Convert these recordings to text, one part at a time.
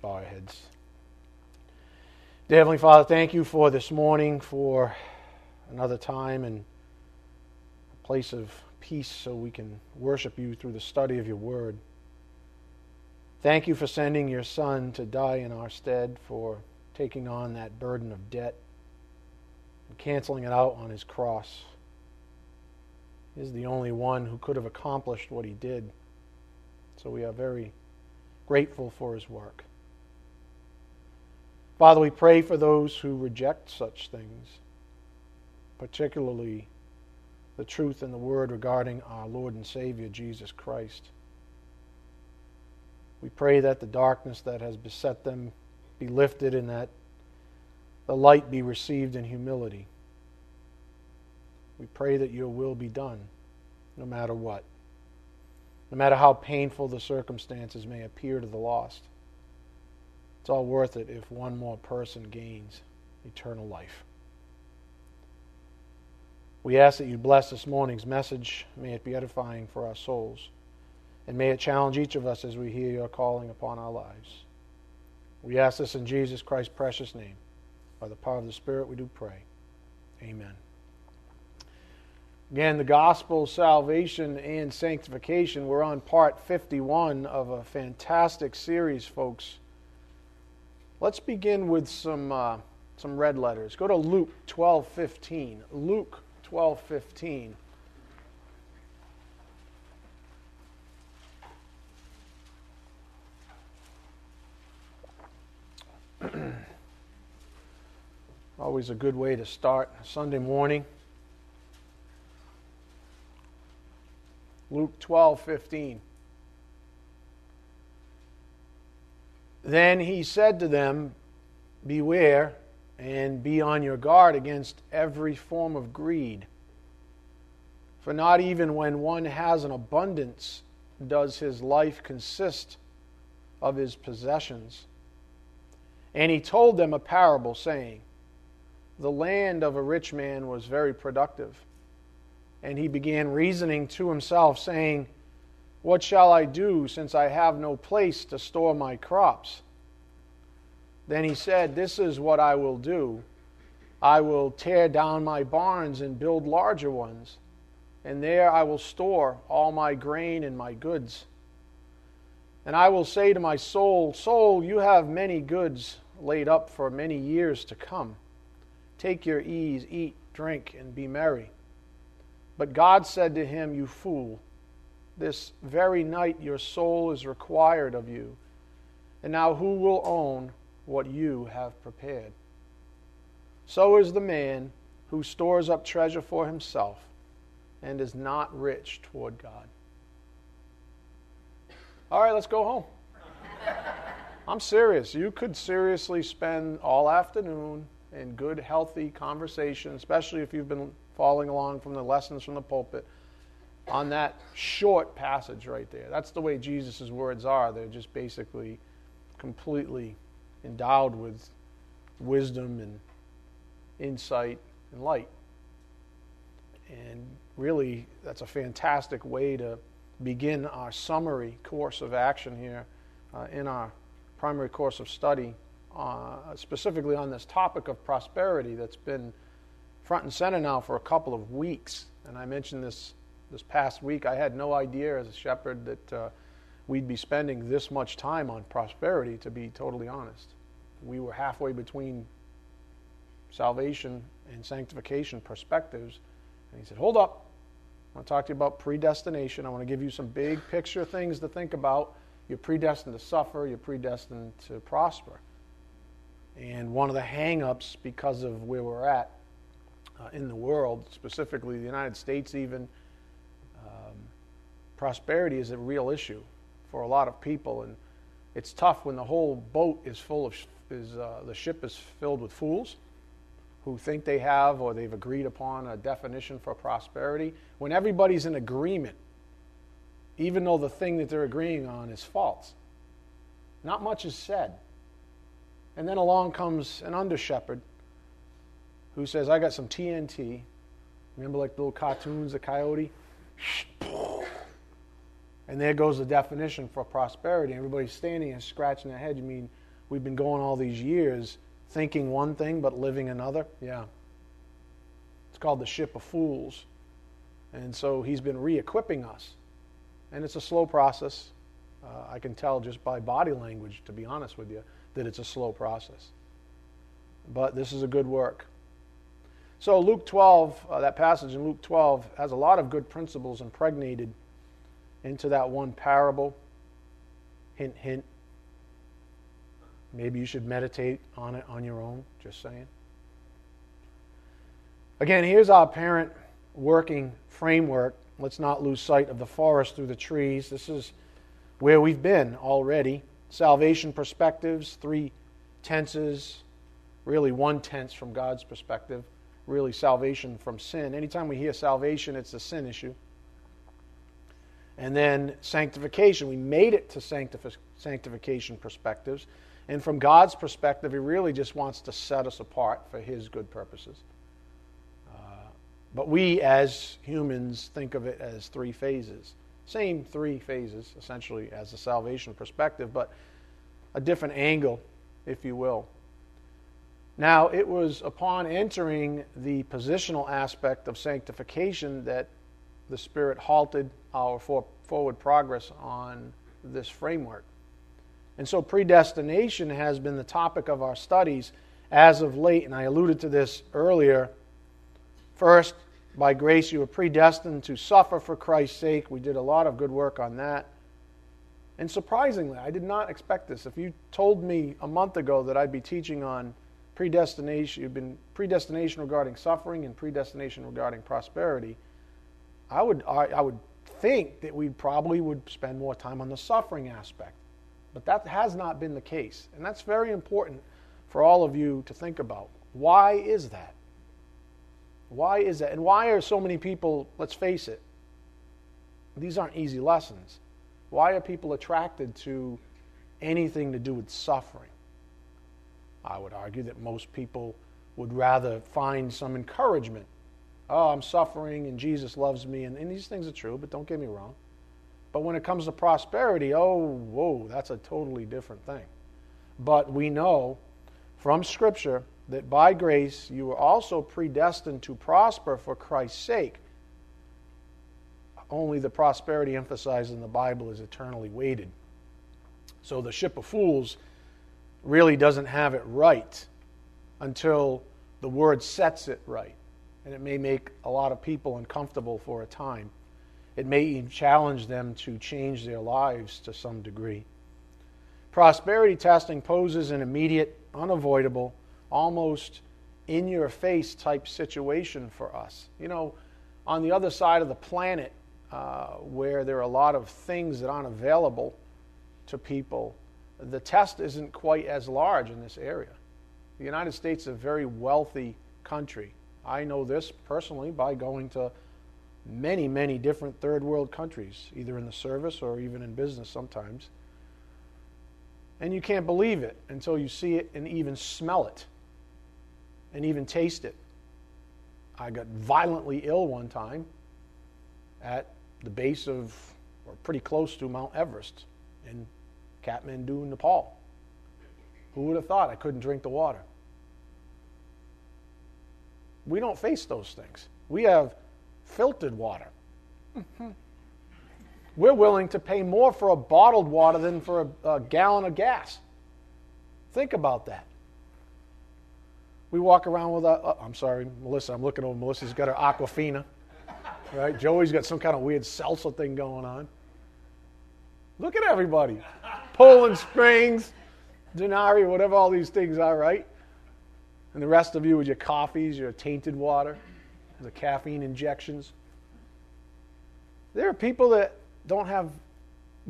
bow our heads. Dear Heavenly Father, thank you for this morning, for another time and a place of peace so we can worship you through the study of your word. Thank you for sending your Son to die in our stead, for taking on that burden of debt and canceling it out on his cross. He is the only one who could have accomplished what he did. So we are very grateful for his work. Father, we pray for those who reject such things, particularly the truth in the word regarding our Lord and Savior, Jesus Christ. We pray that the darkness that has beset them be lifted and that the light be received in humility. We pray that your will be done, no matter what no matter how painful the circumstances may appear to the lost. It's all worth it if one more person gains eternal life. We ask that you bless this morning's message. May it be edifying for our souls. And may it challenge each of us as we hear your calling upon our lives. We ask this in Jesus Christ's precious name. By the power of the Spirit, we do pray. Amen. Again, the gospel, salvation, and sanctification. We're on part 51 of a fantastic series, folks. Let's begin with some, uh, some red letters. Go to Luke 12 15. Luke 12 15. Always a good way to start Sunday morning. Luke 12, Then he said to them, Beware and be on your guard against every form of greed. For not even when one has an abundance does his life consist of his possessions. And he told them a parable, saying, The land of a rich man was very productive and he began reasoning to himself, saying, What shall I do, since I have no place to store my crops? Then he said, This is what I will do. I will tear down my barns and build larger ones, and there I will store all my grain and my goods. And I will say to my soul, Soul, you have many goods laid up for many years to come. Take your ease, eat, drink, and be merry. But God said to him, You fool, this very night your soul is required of you. And now who will own what you have prepared? So is the man who stores up treasure for himself and is not rich toward God. All right, let's go home. I'm serious. You could seriously spend all afternoon in good, healthy conversation, especially if you've been following along from the lessons from the pulpit on that short passage right there. That's the way Jesus' words are. They're just basically completely endowed with wisdom and insight and light. And really, that's a fantastic way to begin our summary course of action here uh, in our primary course of study, uh, specifically on this topic of prosperity that's been front and center now for a couple of weeks. And I mentioned this this past week. I had no idea as a shepherd that uh, we'd be spending this much time on prosperity, to be totally honest. We were halfway between salvation and sanctification perspectives. And he said, Hold up. I want to talk to you about predestination. I want to give you some big picture things to think about. You're predestined to suffer, you're predestined to prosper. And one of the hang ups, because of where we're at, uh, in the world, specifically the United States, even, prosperity is a real issue for a lot of people, and it's tough when the whole boat is full of is uh, the ship is filled with fools who think they have or they've agreed upon a definition for prosperity. When everybody's in agreement, even though the thing that they're agreeing on is false, not much is said. And then along comes an under shepherd who says, I got some TNT. Remember, like the little cartoons, the coyote? And there goes the definition for prosperity. Everybody's standing and scratching their head. You mean we've been going all these years thinking one thing but living another. Yeah. It's called the ship of fools. And so he's been re equipping us. And it's a slow process. Uh, I can tell just by body language, to be honest with you, that it's a slow process. But this is a good work. So, Luke 12, uh, that passage in Luke 12, has a lot of good principles impregnated into that one parable. Hint, hint. Maybe you should meditate on it on your own, just saying. Again, here's our parent working framework. Let's not lose sight of the forest through the trees. This is where we've been already. Salvation perspectives, three tenses, really one tense from God's perspective, really salvation from sin. Anytime we hear salvation, it's a sin issue. And then sanctification. We made it to sanctif- sanctification perspectives. And from God's perspective, He really just wants to set us apart for His good purposes. Uh, but we, as humans, think of it as three phases. Same three phases, essentially, as the salvation perspective, but a different angle, if you will. Now, it was upon entering the positional aspect of sanctification that the Spirit halted our for, forward progress on this framework. And so predestination has been the topic of our studies as of late, and I alluded to this earlier. First, by grace, you were predestined to suffer for Christ's sake. We did a lot of good work on that. And surprisingly, I did not expect this. If you told me a month ago that I'd be teaching on predestination, you've been predestination regarding suffering and predestination regarding prosperity, I would, I, would think that we probably would spend more time on the suffering aspect. But that has not been the case. And that's very important for all of you to think about. Why is that? Why is that? And why are so many people, let's face it, these aren't easy lessons. Why are people attracted to anything to do with suffering? I would argue that most people would rather find some encouragement oh, I'm suffering and Jesus loves me. And, and, these things are true, but don't get me wrong. But when it comes to prosperity, oh, whoa, that's a totally different thing. But we know from Scripture that by grace you were also predestined to prosper for Christ's sake. Only the prosperity emphasized in the Bible is eternally weighted. So the ship of fools really doesn't have it right until the word sets it right and it may make a lot of people uncomfortable for a time. It may even challenge them to change their lives to some degree. Prosperity testing poses an immediate, unavoidable, almost in your face type situation for us. You know, on the other side of the planet, uh, where there are a lot of things that aren't available to people, the test isn't quite as large in this area. The United States is a very wealthy country. I know this personally by going to many, many different third world countries, either in the service or even in business sometimes. And you can't believe it until you see it and even smell it and even taste it. I got violently ill one time at the base of, or pretty close to Mount Everest in Kathmandu, Nepal. Who would have thought I couldn't drink the water? We don't face those things. We have filtered water. Mm-hmm. We're willing to pay more for a bottled water than for a, a gallon of gas. Think about that. We walk around with a. Uh, I'm sorry, Melissa. I'm looking over. Melissa's got her Aquafina, right? Joey's got some kind of weird salsa thing going on. Look at everybody, Poland Springs, Dasani, whatever all these things are, right? And the rest of you with your coffees, your tainted water, the caffeine injections. There are people that don't have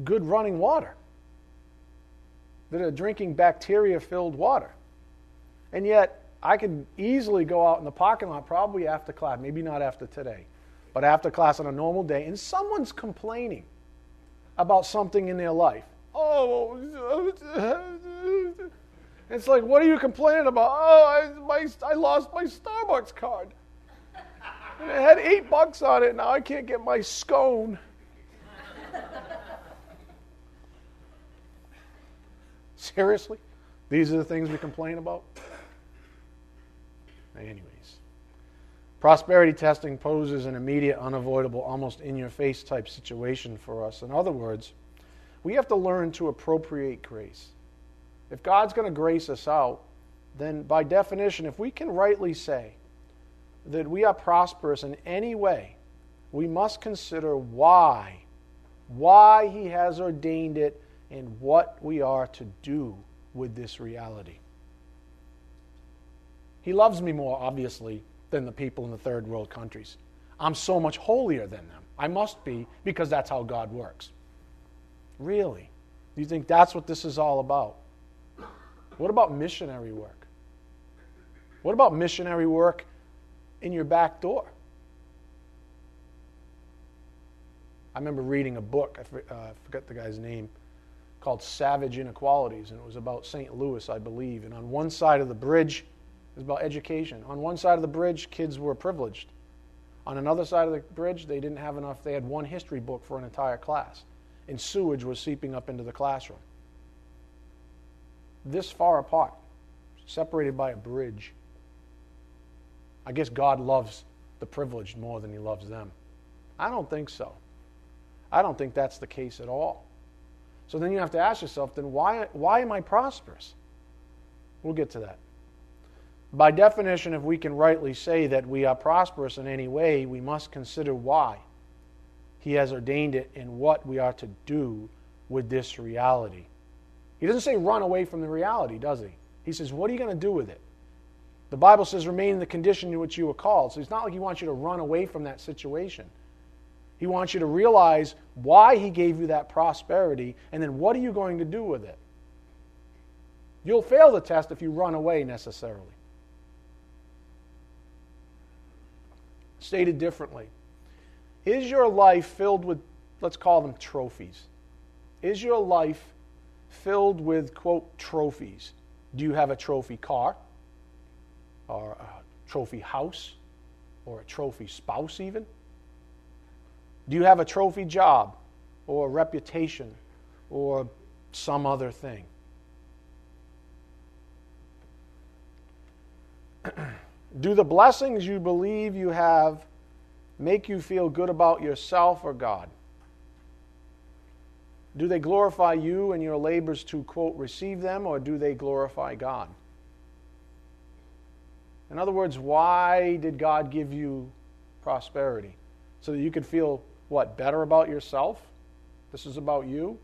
good running water, that are drinking bacteria filled water. And yet, I could easily go out in the parking lot, probably after class, maybe not after today, but after class on a normal day, and someone's complaining about something in their life. Oh, it's like, what are you complaining about? Oh, I, my, I lost my Starbucks card. And it had eight bucks on it. Now I can't get my scone. Seriously? These are the things we complain about? Anyways. Prosperity testing poses an immediate, unavoidable, almost in your face type situation for us. In other words, we have to learn to appropriate grace. If God's going to grace us out, then by definition, if we can rightly say that we are prosperous in any way, we must consider why, why He has ordained it and what we are to do with this reality. He loves me more, obviously, than the people in the third world countries. I'm so much holier than them. I must be because that's how God works. Really? You think that's what this is all about? What about missionary work? What about missionary work in your back door? I remember reading a book, I uh, forget the guy's name, called Savage Inequalities, and it was about St. Louis, I believe. And on one side of the bridge, it was about education. On one side of the bridge, kids were privileged. On another side of the bridge, they didn't have enough, they had one history book for an entire class. And sewage was seeping up into the classroom. This far apart, separated by a bridge. I guess God loves the privileged more than he loves them. I don't think so. I don't think that's the case at all. So then you have to ask yourself, then why, why am I prosperous? We'll get to that. By definition, if we can rightly say that we are prosperous in any way, we must consider why He has ordained it and what we are to do with this reality. He doesn't say run away from the reality, does he? He says, What are you going to do with it? The Bible says remain in the condition in which you were called. So it's not like He wants you to run away from that situation. He wants you to realize why He gave you that prosperity, and then what are you going to do with it? You'll fail the test if you run away necessarily. Stated differently, is your life filled with, let's call them trophies? Is your life filled with, quote, trophies? Do you have a trophy car? Or a trophy house? Or a trophy spouse, even? Do you have a trophy job or a reputation or some other thing? Do the blessings you believe you have make you feel good about yourself or God? Do they glorify you and your labors to, quote, receive them, or do they glorify God? In other words, why did God give you prosperity? So that you could feel what, better about yourself? This is about you?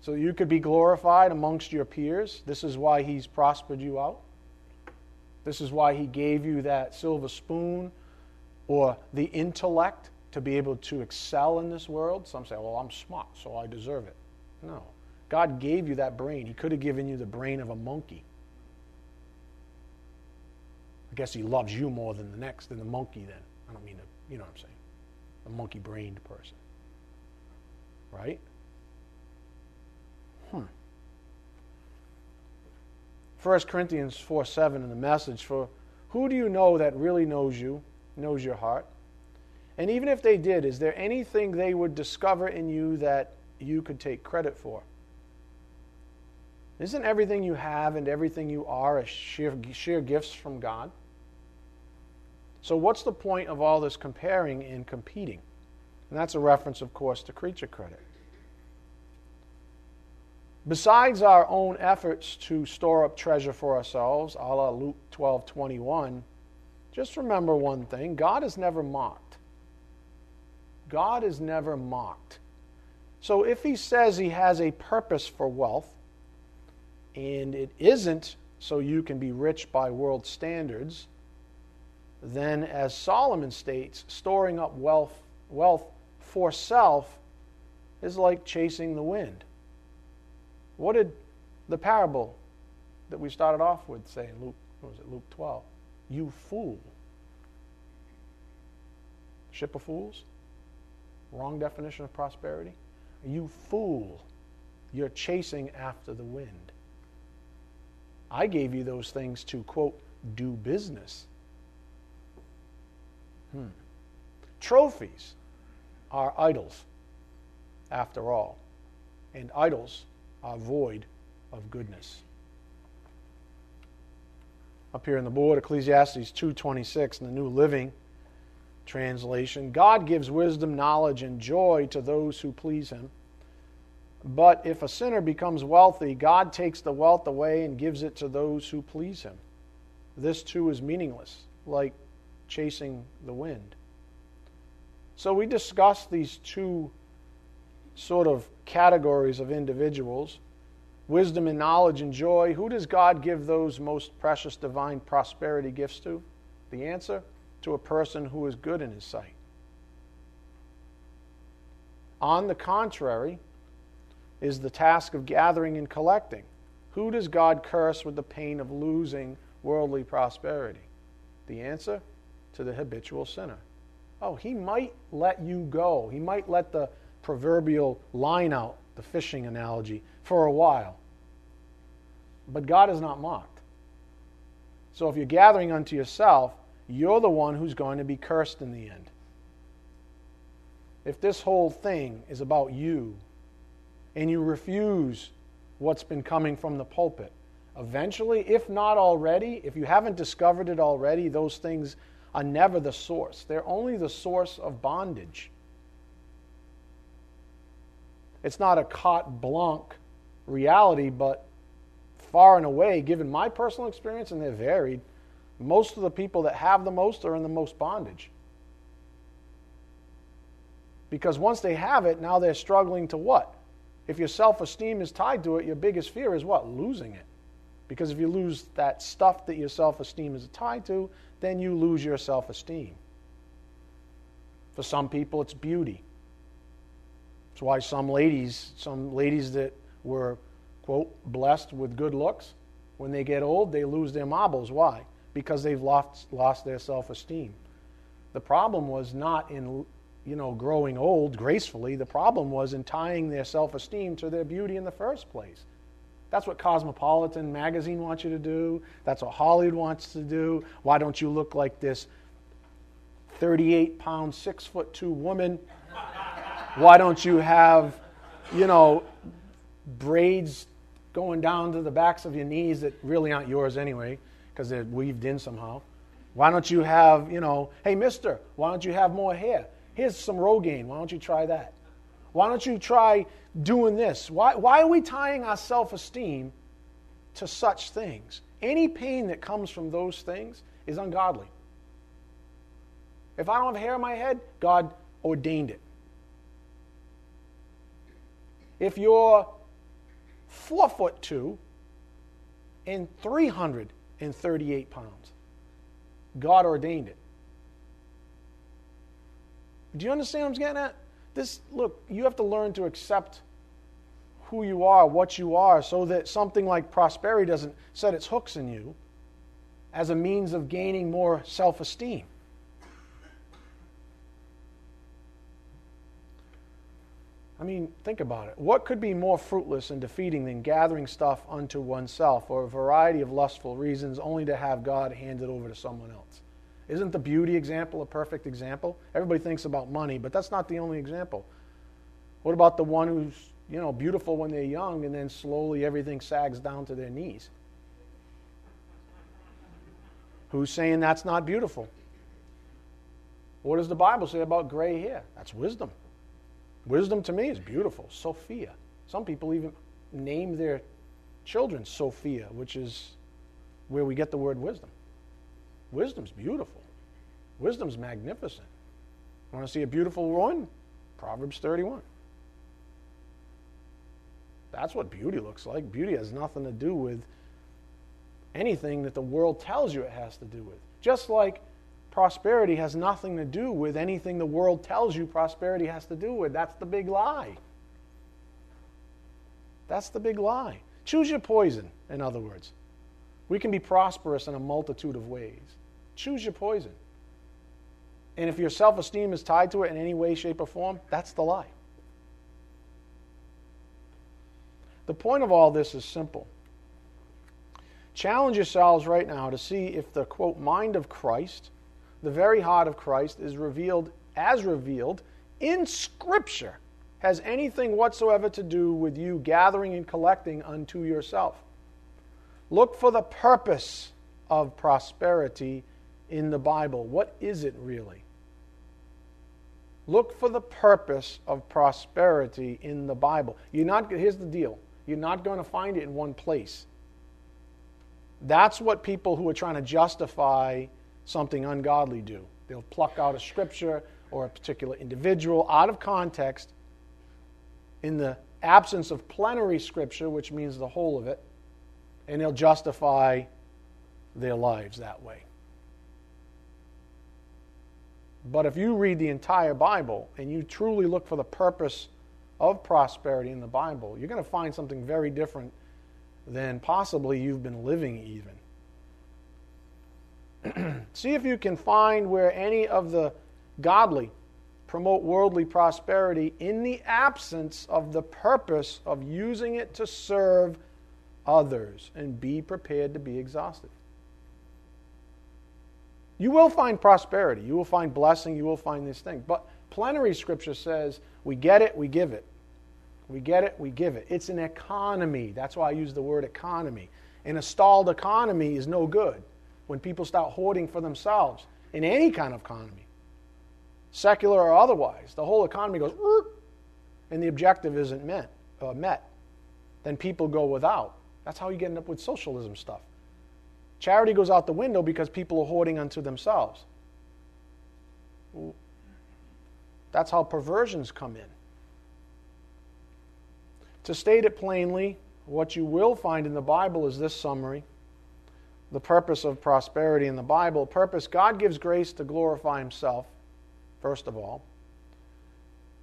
So you could be glorified amongst your peers? This is why He's prospered you out? This is why He gave you that silver spoon or the intellect to be able to excel in this world? Some say, well, I'm smart, so I deserve it. No. God gave you that brain. He could have given you the brain of a monkey. I guess he loves you more than the next, than the monkey, then. I don't mean to, you know what I'm saying a monkey brained person. Right? Hmm. 1 Corinthians 4 7 in the message for who do you know that really knows you, knows your heart? And even if they did, is there anything they would discover in you that you could take credit for? Isn't everything you have and everything you are a sheer, sheer gifts from God? So, what's the point of all this comparing and competing? And that's a reference, of course, to creature credit. Besides our own efforts to store up treasure for ourselves, a la Luke 12 21, just remember one thing God is never mocked. God is never mocked. So if he says he has a purpose for wealth, and it isn't so you can be rich by world standards, then, as Solomon states, storing up wealth, wealth for self is like chasing the wind. What did the parable that we started off with say in Luke, was it, Luke 12? You fool. Ship of fools? Wrong definition of prosperity? You fool. You're chasing after the wind. I gave you those things to, quote, do business. Hmm. Trophies are idols, after all, and idols are void of goodness. up here in the board, Ecclesiastes 2:26 in the New Living translation. God gives wisdom, knowledge, and joy to those who please him. But if a sinner becomes wealthy, God takes the wealth away and gives it to those who please him. This too is meaningless, like chasing the wind. So we discussed these two sort of categories of individuals wisdom and knowledge and joy. Who does God give those most precious divine prosperity gifts to? The answer to a person who is good in his sight. On the contrary, is the task of gathering and collecting. Who does God curse with the pain of losing worldly prosperity? The answer to the habitual sinner. Oh, he might let you go. He might let the proverbial line out, the fishing analogy, for a while. But God is not mocked. So if you're gathering unto yourself, you're the one who's going to be cursed in the end. If this whole thing is about you and you refuse what's been coming from the pulpit, eventually, if not already, if you haven't discovered it already, those things are never the source. They're only the source of bondage. It's not a carte blanche reality, but far and away, given my personal experience, and they're varied, most of the people that have the most are in the most bondage. Because once they have it, now they're struggling to what? If your self esteem is tied to it, your biggest fear is what? Losing it. Because if you lose that stuff that your self esteem is tied to, then you lose your self esteem. For some people, it's beauty. That's why some ladies, some ladies that were, quote, blessed with good looks, when they get old, they lose their marbles. Why? Because they've lost, lost their self esteem. The problem was not in you know, growing old gracefully. The problem was in tying their self esteem to their beauty in the first place. That's what Cosmopolitan magazine wants you to do. That's what Hollywood wants to do. Why don't you look like this 38 pound, 6 foot 2 woman? Why don't you have, you know, braids going down to the backs of your knees that really aren't yours anyway, because they're weaved in somehow? Why don't you have, you know, hey, mister, why don't you have more hair? Here's some Rogaine. Why don't you try that? Why don't you try doing this? Why, why are we tying our self esteem to such things? Any pain that comes from those things is ungodly. If I don't have hair on my head, God ordained it. If you're four foot two and 338 pounds, God ordained it. Do you understand what I'm getting at? This look, you have to learn to accept who you are, what you are, so that something like prosperity doesn't set its hooks in you as a means of gaining more self esteem. I mean, think about it. What could be more fruitless and defeating than gathering stuff unto oneself for a variety of lustful reasons only to have God hand it over to someone else? Isn't the beauty example a perfect example? Everybody thinks about money, but that's not the only example. What about the one who's, you know, beautiful when they're young and then slowly everything sags down to their knees? Who's saying that's not beautiful? What does the Bible say about gray hair? That's wisdom. Wisdom to me is beautiful. Sophia. Some people even name their children Sophia, which is where we get the word wisdom. Wisdom's beautiful. Wisdom's magnificent. Want to see a beautiful one? Proverbs 31. That's what beauty looks like. Beauty has nothing to do with anything that the world tells you it has to do with. Just like prosperity has nothing to do with anything the world tells you prosperity has to do with. That's the big lie. That's the big lie. Choose your poison, in other words. We can be prosperous in a multitude of ways. Choose your poison. And if your self esteem is tied to it in any way, shape, or form, that's the lie. The point of all this is simple. Challenge yourselves right now to see if the quote mind of Christ, the very heart of Christ, is revealed as revealed in Scripture, has anything whatsoever to do with you gathering and collecting unto yourself. Look for the purpose of prosperity in the Bible. What is it really? Look for the purpose of prosperity in the Bible. You're not here's the deal. You're not going to find it in one place. That's what people who are trying to justify something ungodly do. They'll pluck out a scripture or a particular individual out of context in the absence of plenary scripture, which means the whole of it, and they'll justify their lives that way. But if you read the entire Bible and you truly look for the purpose of prosperity in the Bible, you're going to find something very different than possibly you've been living even. See if you can find where any of the godly promote worldly prosperity in the absence of the purpose of using it to serve others and be prepared to be exhausted. You will find prosperity, you will find blessing, you will find this thing. But plenary scripture says we get it, we give it. We get it, we give it. It's an economy. That's why I use the word economy. And a stalled economy is no good when people start hoarding for themselves in any kind of economy, secular or otherwise. The whole economy goes, and the objective isn't met, uh, met. Then people go without. That's how you get up with socialism stuff. Charity goes out the window because people are hoarding unto themselves. That's how perversions come in. To state it plainly, what you will find in the Bible is this summary the purpose of prosperity in the Bible. Purpose God gives grace to glorify Himself, first of all.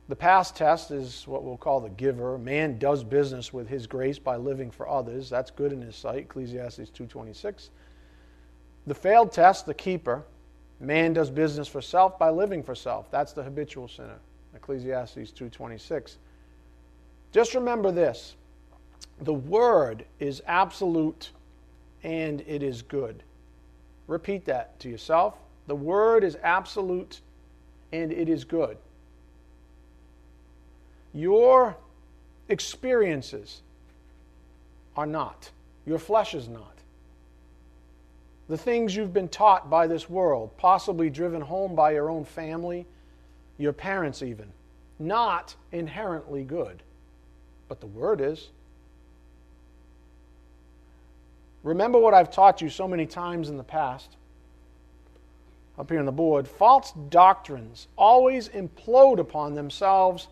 The passed test is what we'll call the giver. Man does business with his grace by living for others. That's good in his sight, Ecclesiastes 2:26. The failed test, the keeper. Man does business for self by living for self. That's the habitual sinner, Ecclesiastes 2:26. Just remember this the word is absolute and it is good. Repeat that to yourself. The word is absolute and it is good. Your experiences are not. Your flesh is not. The things you've been taught by this world, possibly driven home by your own family, your parents even, not inherently good but the Word is. Remember what I've taught you so many times in the past. Up here on the board false doctrines always implode upon themselves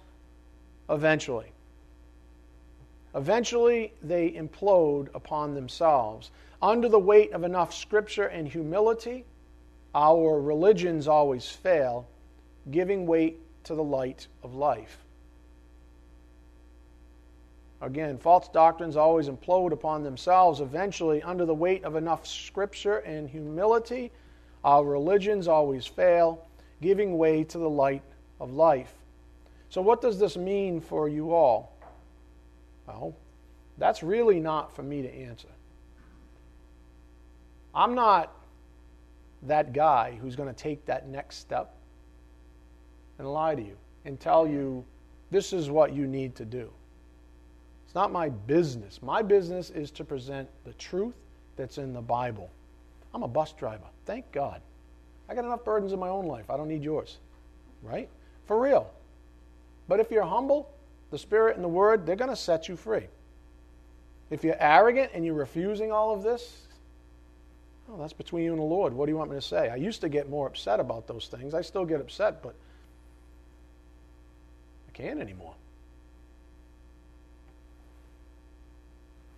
eventually. Eventually, they implode upon themselves. Under the weight of enough scripture and humility, our religions always fail, giving weight to the light of life. Again, false doctrines always implode upon themselves eventually under the weight of enough scripture and humility. Our religions always fail, giving way to the light of life. So, what does this mean for you all? Well, that's really not for me to answer. I'm not that guy who's going to take that next step and lie to you and tell you this is what you need to do. It's not my business. My business is to present the truth that's in the Bible. I'm a bus driver. Thank God. I got enough burdens in my own life. I don't need yours. Right? For real. But if you're humble, the Spirit and the Word, they're going to set you free. If you're arrogant and you're refusing all of this, well, that's between you and the Lord. What do you want me to say? I used to get more upset about those things. I still get upset, but I can't anymore.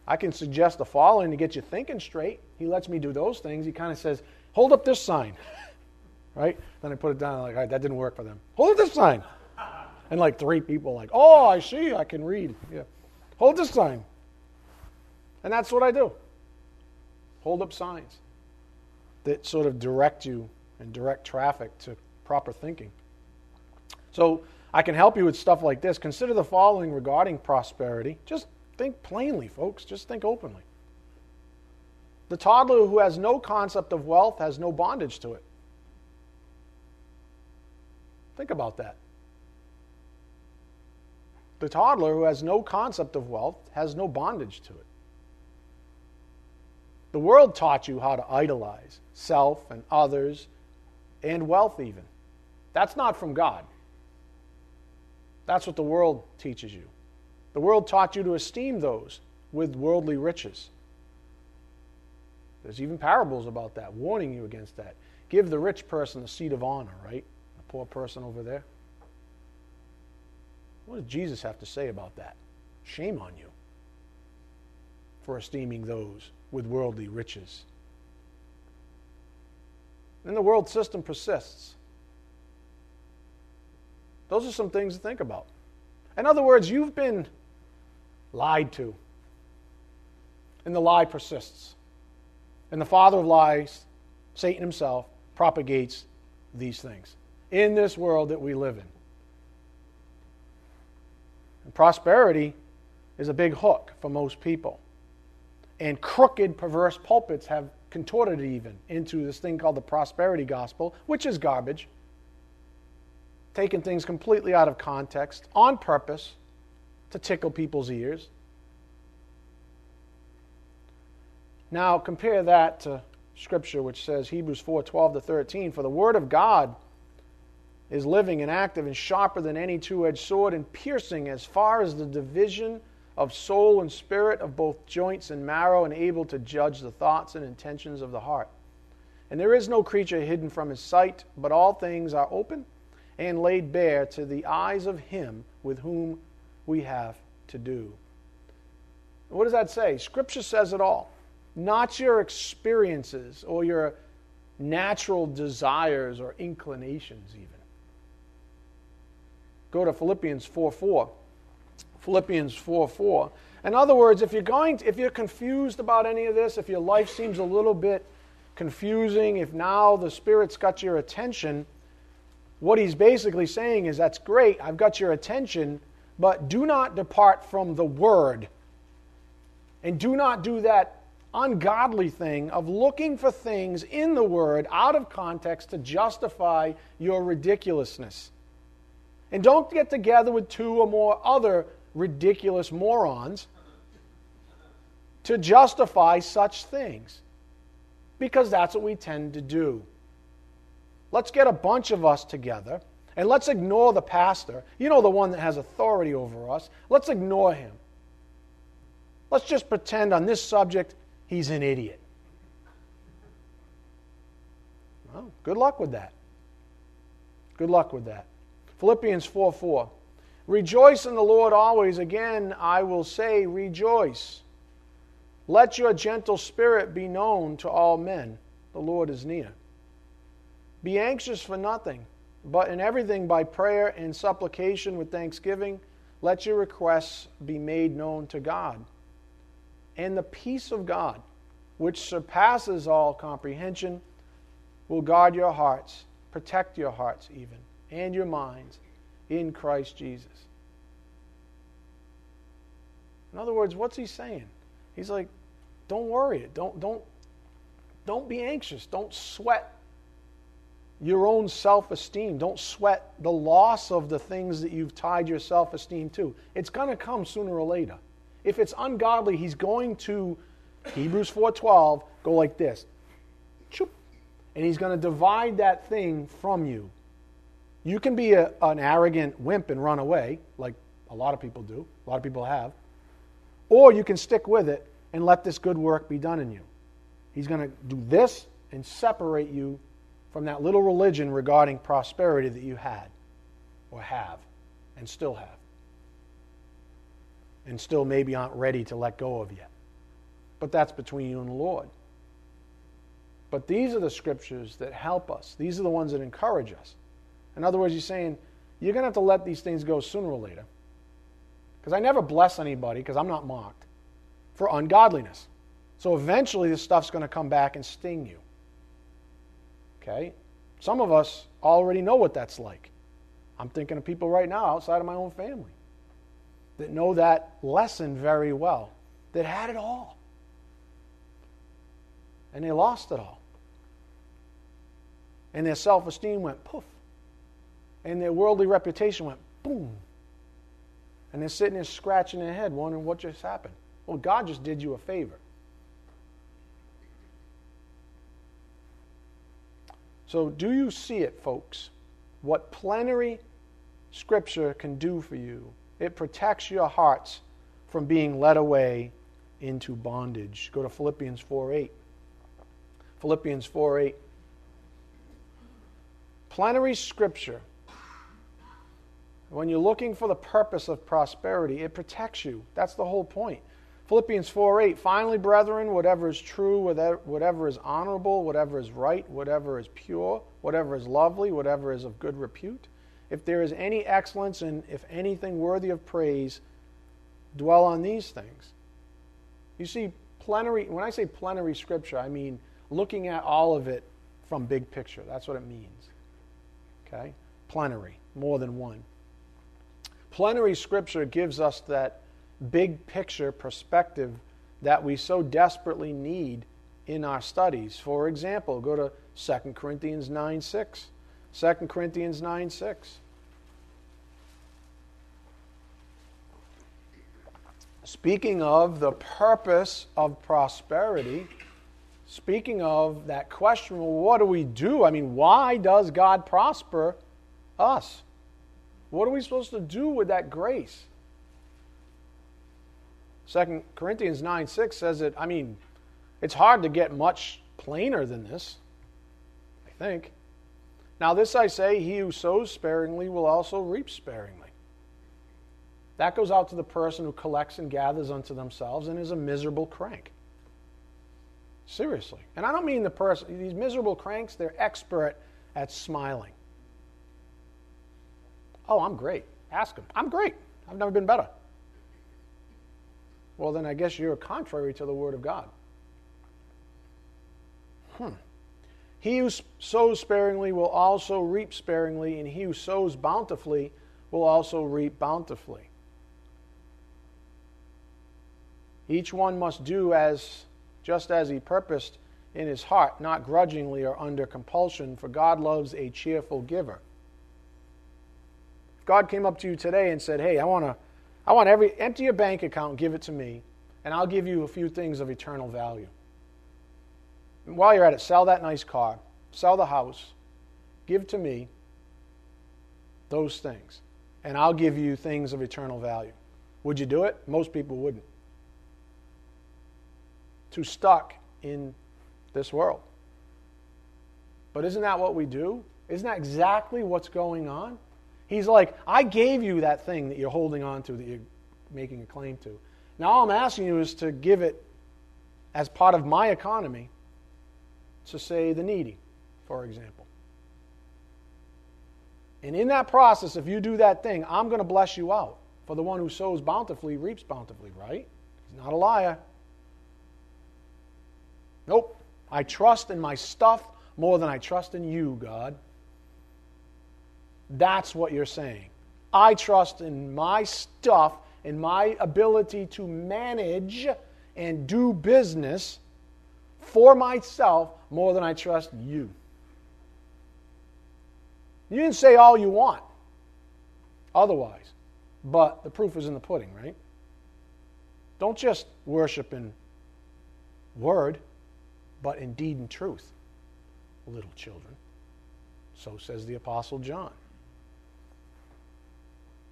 I can suggest the following to get you thinking straight. He lets me do those things. He kind of says, hold up this sign. right? Then I put it down, like, all right, that didn't work for them. Hold up this sign. And like three people, like, oh, I see, I can read. Yeah. Hold this sign. And that's what I do. Hold up signs that sort of direct you and direct traffic to proper thinking. So I can help you with stuff like this. Consider the following regarding prosperity. Just Think plainly, folks. Just think openly. The toddler who has no concept of wealth has no bondage to it. Think about that. The toddler who has no concept of wealth has no bondage to it. The world taught you how to idolize self and others and wealth, even. That's not from God. That's what the world teaches you. The world taught you to esteem those with worldly riches. There's even parables about that, warning you against that. Give the rich person the seat of honor, right? The poor person over there. What does Jesus have to say about that? Shame on you for esteeming those with worldly riches. And the world system persists. Those are some things to think about. In other words, you've been lied to, and the lie persists. And the father of lies, Satan himself, propagates these things in this world that we live in. And prosperity is a big hook for most people. And crooked, perverse pulpits have contorted it even into this thing called the prosperity gospel, which is garbage, taking things completely out of context on purpose to tickle people's ears. Now, compare that to Scripture, which says, Hebrews 4 12 to 13, For the Word of God is living and active and sharper than any two edged sword and piercing as far as the division of soul and spirit, of both joints and marrow, and able to judge the thoughts and intentions of the heart. And there is no creature hidden from his sight, but all things are open and laid bare to the eyes of him with whom we have to do. What does that say? Scripture says it all. Not your experiences or your natural desires or inclinations, even. Go to Philippians 4 4. Philippians 4 4. In other words, if you're going to, if you're confused about any of this, if your life seems a little bit confusing, if now the Spirit's got your attention, what he's basically saying is that's great, I've got your attention, but do not depart from the Word. And do not do that ungodly thing of looking for things in the Word out of context to justify your ridiculousness. And don't get together with two or more other ridiculous morons to justify such things. Because that's what we tend to do. Let's get a bunch of us together and let's ignore the pastor. You know, the one that has authority over us. Let's ignore him. Let's just pretend on this subject he's an idiot. Well, good luck with that. Good luck with that. Philippians 4 4. Rejoice in the Lord always. Again, I will say, rejoice. Let your gentle spirit be known to all men. The Lord is near. Be anxious for nothing, but in everything by prayer and supplication with thanksgiving, let your requests be made known to God. And the peace of God, which surpasses all comprehension, will guard your hearts, protect your hearts even, and your minds in Christ Jesus. In other words, what's he saying? He's like, don't worry. It. Don't, don't, don't be anxious. Don't sweat your own self esteem. Don't sweat the loss of the things that you've tied your self esteem to. It's going to come sooner or later. If it's ungodly, he's going to, Hebrews 4.12, go like this. And he's going to divide that thing from you. You can be a, an arrogant wimp and run away, like a lot of people do, a lot of people have. Or you can stick with it and let this good work be done in you. He's going to do this and separate you from that little religion regarding prosperity that you had or have and still have. And still maybe aren't ready to let go of yet. But that's between you and the Lord. But these are the scriptures that help us. These are the ones that encourage us. In other words, he's saying, you're going to have to let these things go sooner or later. Because I never bless anybody, because I'm not mocked, for ungodliness. So eventually this stuff's going to come back and sting you. Okay? Some of us already know what that's like. I'm thinking of people right now outside of my own family that know that lesson very well, that had it all. And they lost it all. And their self esteem went poof and their worldly reputation went boom. And they're sitting there scratching their head, wondering what just happened. Well, God just did you a favor. So, do you see it, folks? What plenary Scripture can do for you? It protects your hearts from being led away into bondage. Go to Philippians 4 8. Philippians 4 8. Plenary Scripture when you're looking for the purpose of prosperity, it protects you. That's the whole point. Philippians 4 8, finally, brethren, whatever is true, whatever is honorable, whatever is right, whatever is pure, whatever is lovely, whatever is of good repute, if there is any excellence and if anything worthy of praise, dwell on these things. You see, plenary, when I say plenary scripture, I mean looking at all of it from big picture. That's what it means. Okay? Plenary, more than one. Plenary scripture gives us that big picture perspective that we so desperately need in our studies. For example, go to 2 Corinthians 9 6. 2 Corinthians 9 6. Speaking of the purpose of prosperity, speaking of that question, well, what do we do? I mean, why does God prosper us? What are we supposed to do with that grace? 2 Corinthians 9 6 says that, I mean, it's hard to get much plainer than this, I think. Now, this I say, he who sows sparingly will also reap sparingly. That goes out to the person who collects and gathers unto themselves and is a miserable crank. Seriously. And I don't mean the person, these miserable cranks, they're expert at smiling. Oh, I'm great. Ask him. I'm great. I've never been better. Well, then I guess you're contrary to the Word of God. Hmm. He who sows sparingly will also reap sparingly, and he who sows bountifully will also reap bountifully. Each one must do as just as he purposed in his heart, not grudgingly or under compulsion, for God loves a cheerful giver. If God came up to you today and said, "Hey, I want to I want every empty your bank account, give it to me, and I'll give you a few things of eternal value." And while you're at it, sell that nice car, sell the house, give to me those things, and I'll give you things of eternal value. Would you do it? Most people wouldn't. Too stuck in this world. But isn't that what we do? Isn't that exactly what's going on? He's like, I gave you that thing that you're holding on to, that you're making a claim to. Now, all I'm asking you is to give it as part of my economy to, say, the needy, for example. And in that process, if you do that thing, I'm going to bless you out. For the one who sows bountifully reaps bountifully, right? He's not a liar. Nope. I trust in my stuff more than I trust in you, God. That's what you're saying. I trust in my stuff, in my ability to manage and do business for myself more than I trust you. You can say all you want otherwise, but the proof is in the pudding, right? Don't just worship in word, but in deed and truth, little children. So says the Apostle John.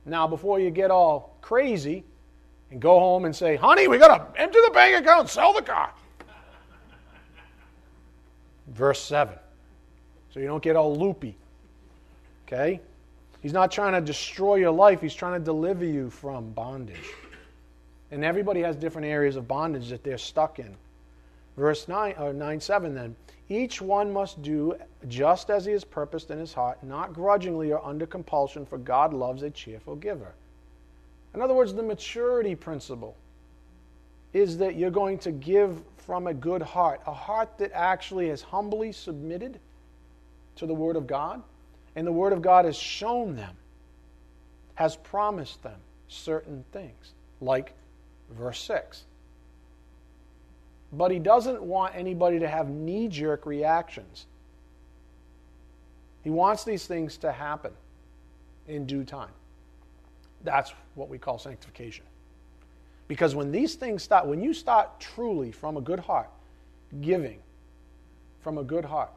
Now, before you get all crazy and go home and say, honey, we got to empty the bank account, sell the car. Verse 7. So you don't get all loopy. Okay? He's not trying to destroy your life, he's trying to deliver you from bondage. And everybody has different areas of bondage that they're stuck in. Verse 9, or 9 7 then. Each one must do just as he has purposed in his heart, not grudgingly or under compulsion, for God loves a cheerful giver. In other words, the maturity principle is that you're going to give from a good heart, a heart that actually has humbly submitted to the Word of God, and the Word of God has shown them, has promised them certain things, like verse 6 but he doesn't want anybody to have knee jerk reactions. He wants these things to happen in due time. That's what we call sanctification. Because when these things start, when you start truly from a good heart, giving from a good heart,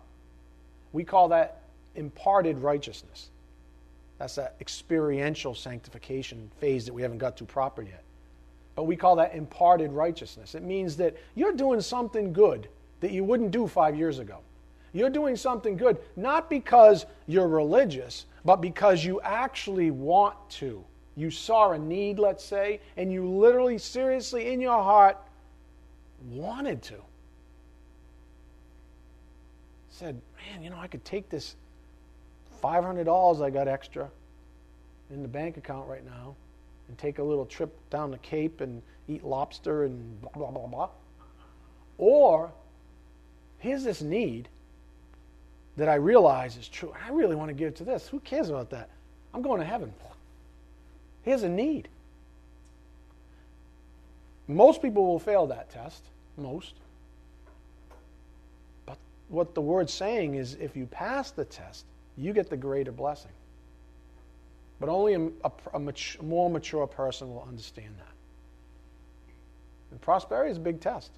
We call that imparted righteousness. That's that experiential sanctification phase that we haven't got to proper yet. But we call that imparted righteousness. It means that you're doing something good that you wouldn't do five years ago. You're doing something good not because you're religious, but because you actually want to. You saw a need, let's say, and you literally, seriously, in your heart, wanted to. Said, man, you know, I could take this $500 I got extra in the bank account right now and take a little trip down the Cape and eat lobster and blah, blah, blah, blah. Or here's this need that I realize is true. I really want to give to this. Who cares about that? I'm going to heaven. Here's a need. Most people will fail that test. Most. But what the word's saying is if you pass the test, you get the greater blessing. But only a, a, a mature, more mature person will understand that. And prosperity is a big test.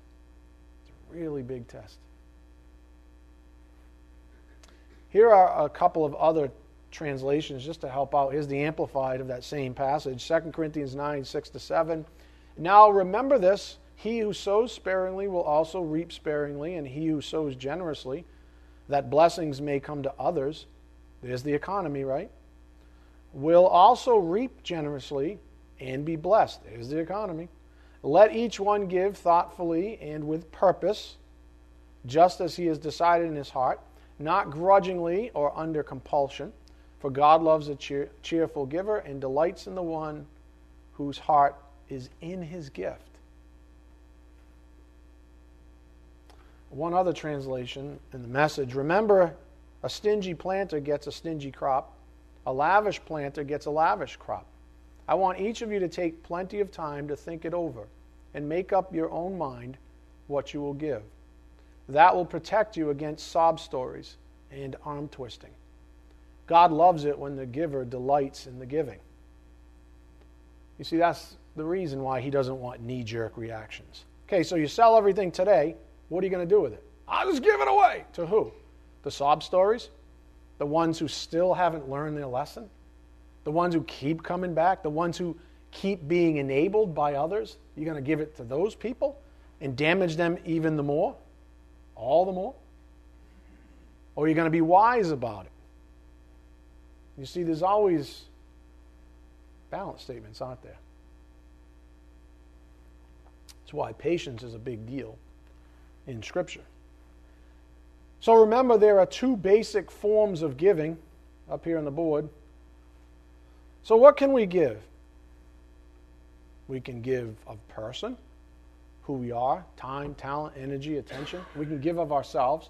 It's a really big test. Here are a couple of other translations just to help out. Here's the amplified of that same passage 2 Corinthians 9 6 to 7. Now remember this he who sows sparingly will also reap sparingly, and he who sows generously, that blessings may come to others. There's the economy, right? Will also reap generously and be blessed. There's the economy. Let each one give thoughtfully and with purpose, just as he has decided in his heart not grudgingly or under compulsion, for God loves a cheer, cheerful giver and delights in the one whose heart is in his gift. One other translation in the message remember, a stingy planter gets a stingy crop, a lavish planter gets a lavish crop. I want each of you to take plenty of time to think it over and make up your own mind what you will give. That will protect you against sob stories and arm twisting. God loves it when the giver delights in the giving. You see, that's the reason why he doesn't want knee jerk reactions. Okay, so you sell everything today. What are you going to do with it? I'll just give it away. To who? The sob stories? The ones who still haven't learned their lesson? The ones who keep coming back? The ones who keep being enabled by others? You're going to give it to those people and damage them even the more? all the more? Or you're you going to be wise about it? You see, there's always balance statements, aren't there? That's why patience is a big deal in Scripture. So remember, there are two basic forms of giving up here on the board. So, what can we give? We can give of person, who we are time, talent, energy, attention. We can give of ourselves,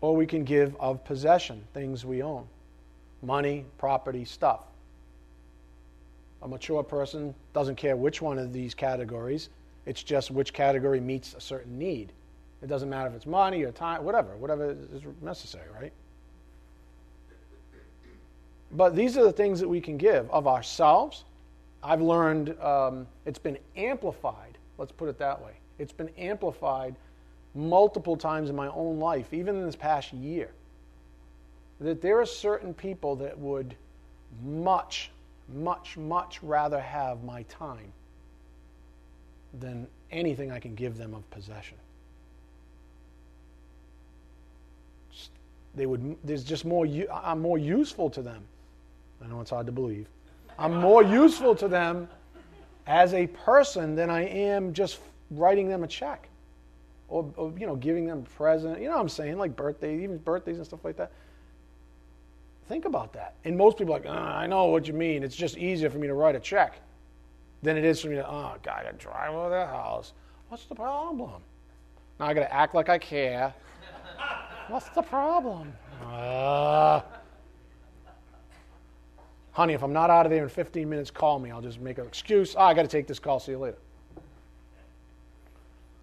or we can give of possession, things we own money, property, stuff. A mature person doesn't care which one of these categories, it's just which category meets a certain need. It doesn't matter if it's money or time, whatever, whatever is necessary, right? But these are the things that we can give of ourselves. I've learned um, it's been amplified Let's put it that way. It's been amplified multiple times in my own life, even in this past year. That there are certain people that would much, much, much rather have my time than anything I can give them of possession. They would, there's just more, I'm more useful to them. I know it's hard to believe. I'm more useful to them as a person than I am just writing them a check or, or, you know giving them a present. You know what I'm saying? Like birthdays, even birthdays and stuff like that. Think about that. And most people are like, oh, I know what you mean. It's just easier for me to write a check than it is for me to, oh, God, I drive over the house. What's the problem? Now I got to act like I care. What's the problem? Uh, honey, if I'm not out of there in 15 minutes, call me. I'll just make an excuse. Oh, I got to take this call. See you later.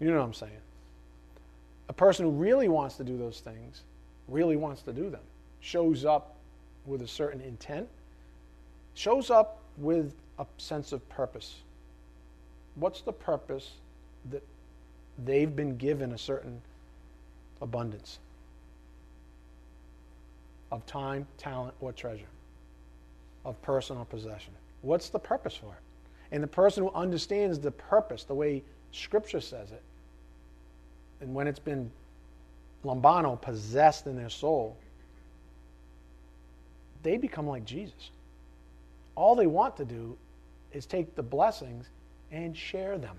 You know what I'm saying? A person who really wants to do those things, really wants to do them, shows up with a certain intent, shows up with a sense of purpose. What's the purpose that they've been given a certain abundance? Of time, talent, or treasure, of personal possession. What's the purpose for it? And the person who understands the purpose, the way Scripture says it, and when it's been lambano possessed in their soul, they become like Jesus. All they want to do is take the blessings and share them.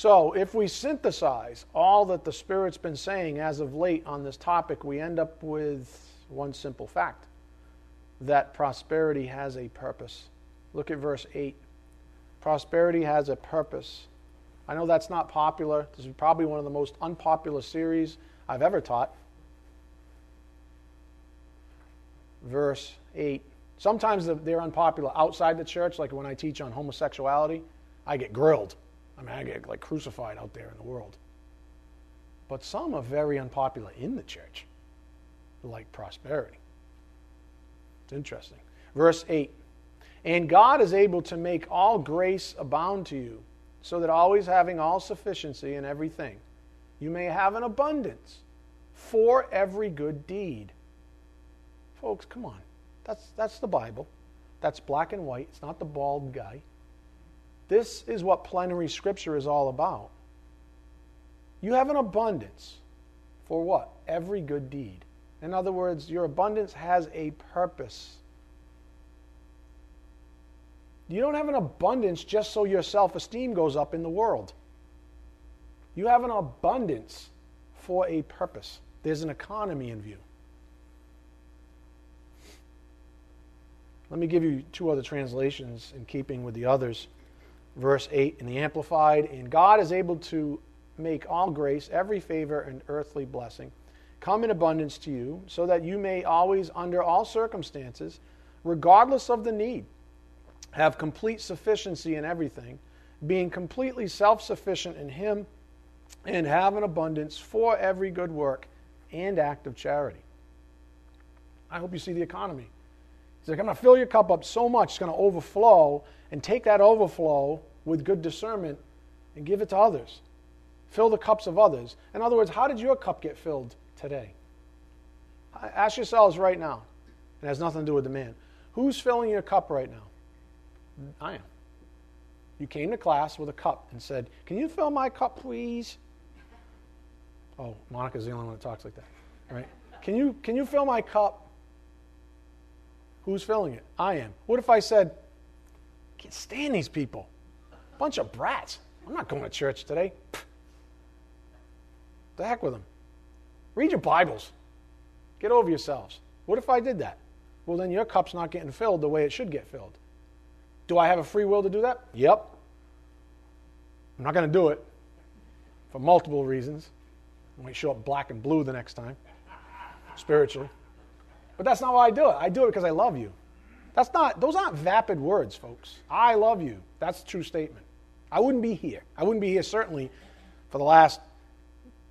So, if we synthesize all that the Spirit's been saying as of late on this topic, we end up with one simple fact that prosperity has a purpose. Look at verse 8. Prosperity has a purpose. I know that's not popular. This is probably one of the most unpopular series I've ever taught. Verse 8. Sometimes they're unpopular outside the church, like when I teach on homosexuality, I get grilled. I mean, I get like crucified out there in the world. But some are very unpopular in the church, like prosperity. It's interesting. Verse 8 And God is able to make all grace abound to you, so that always having all sufficiency in everything, you may have an abundance for every good deed. Folks, come on. That's, that's the Bible. That's black and white. It's not the bald guy. This is what plenary scripture is all about. You have an abundance for what? Every good deed. In other words, your abundance has a purpose. You don't have an abundance just so your self esteem goes up in the world. You have an abundance for a purpose. There's an economy in view. Let me give you two other translations in keeping with the others verse 8 in the Amplified, and God is able to make all grace, every favor, and earthly blessing come in abundance to you, so that you may always, under all circumstances, regardless of the need, have complete sufficiency in everything, being completely self sufficient in Him, and have an abundance for every good work and act of charity. I hope you see the economy. He's like, I'm going to fill your cup up so much, it's going to overflow, and take that overflow with good discernment and give it to others. Fill the cups of others. In other words, how did your cup get filled today? Ask yourselves right now. It has nothing to do with the man. Who's filling your cup right now? I am. You came to class with a cup and said, Can you fill my cup, please? Oh, Monica's the only one that talks like that, right? Can you, can you fill my cup? Who's filling it? I am. What if I said, can't stand these people? Bunch of brats. I'm not going to church today. The heck with them. Read your Bibles. Get over yourselves. What if I did that? Well, then your cup's not getting filled the way it should get filled. Do I have a free will to do that? Yep. I'm not going to do it for multiple reasons. I might show up black and blue the next time, spiritually. But that's not why I do it. I do it because I love you. That's not, those aren't vapid words, folks. I love you. That's a true statement. I wouldn't be here. I wouldn't be here certainly for the last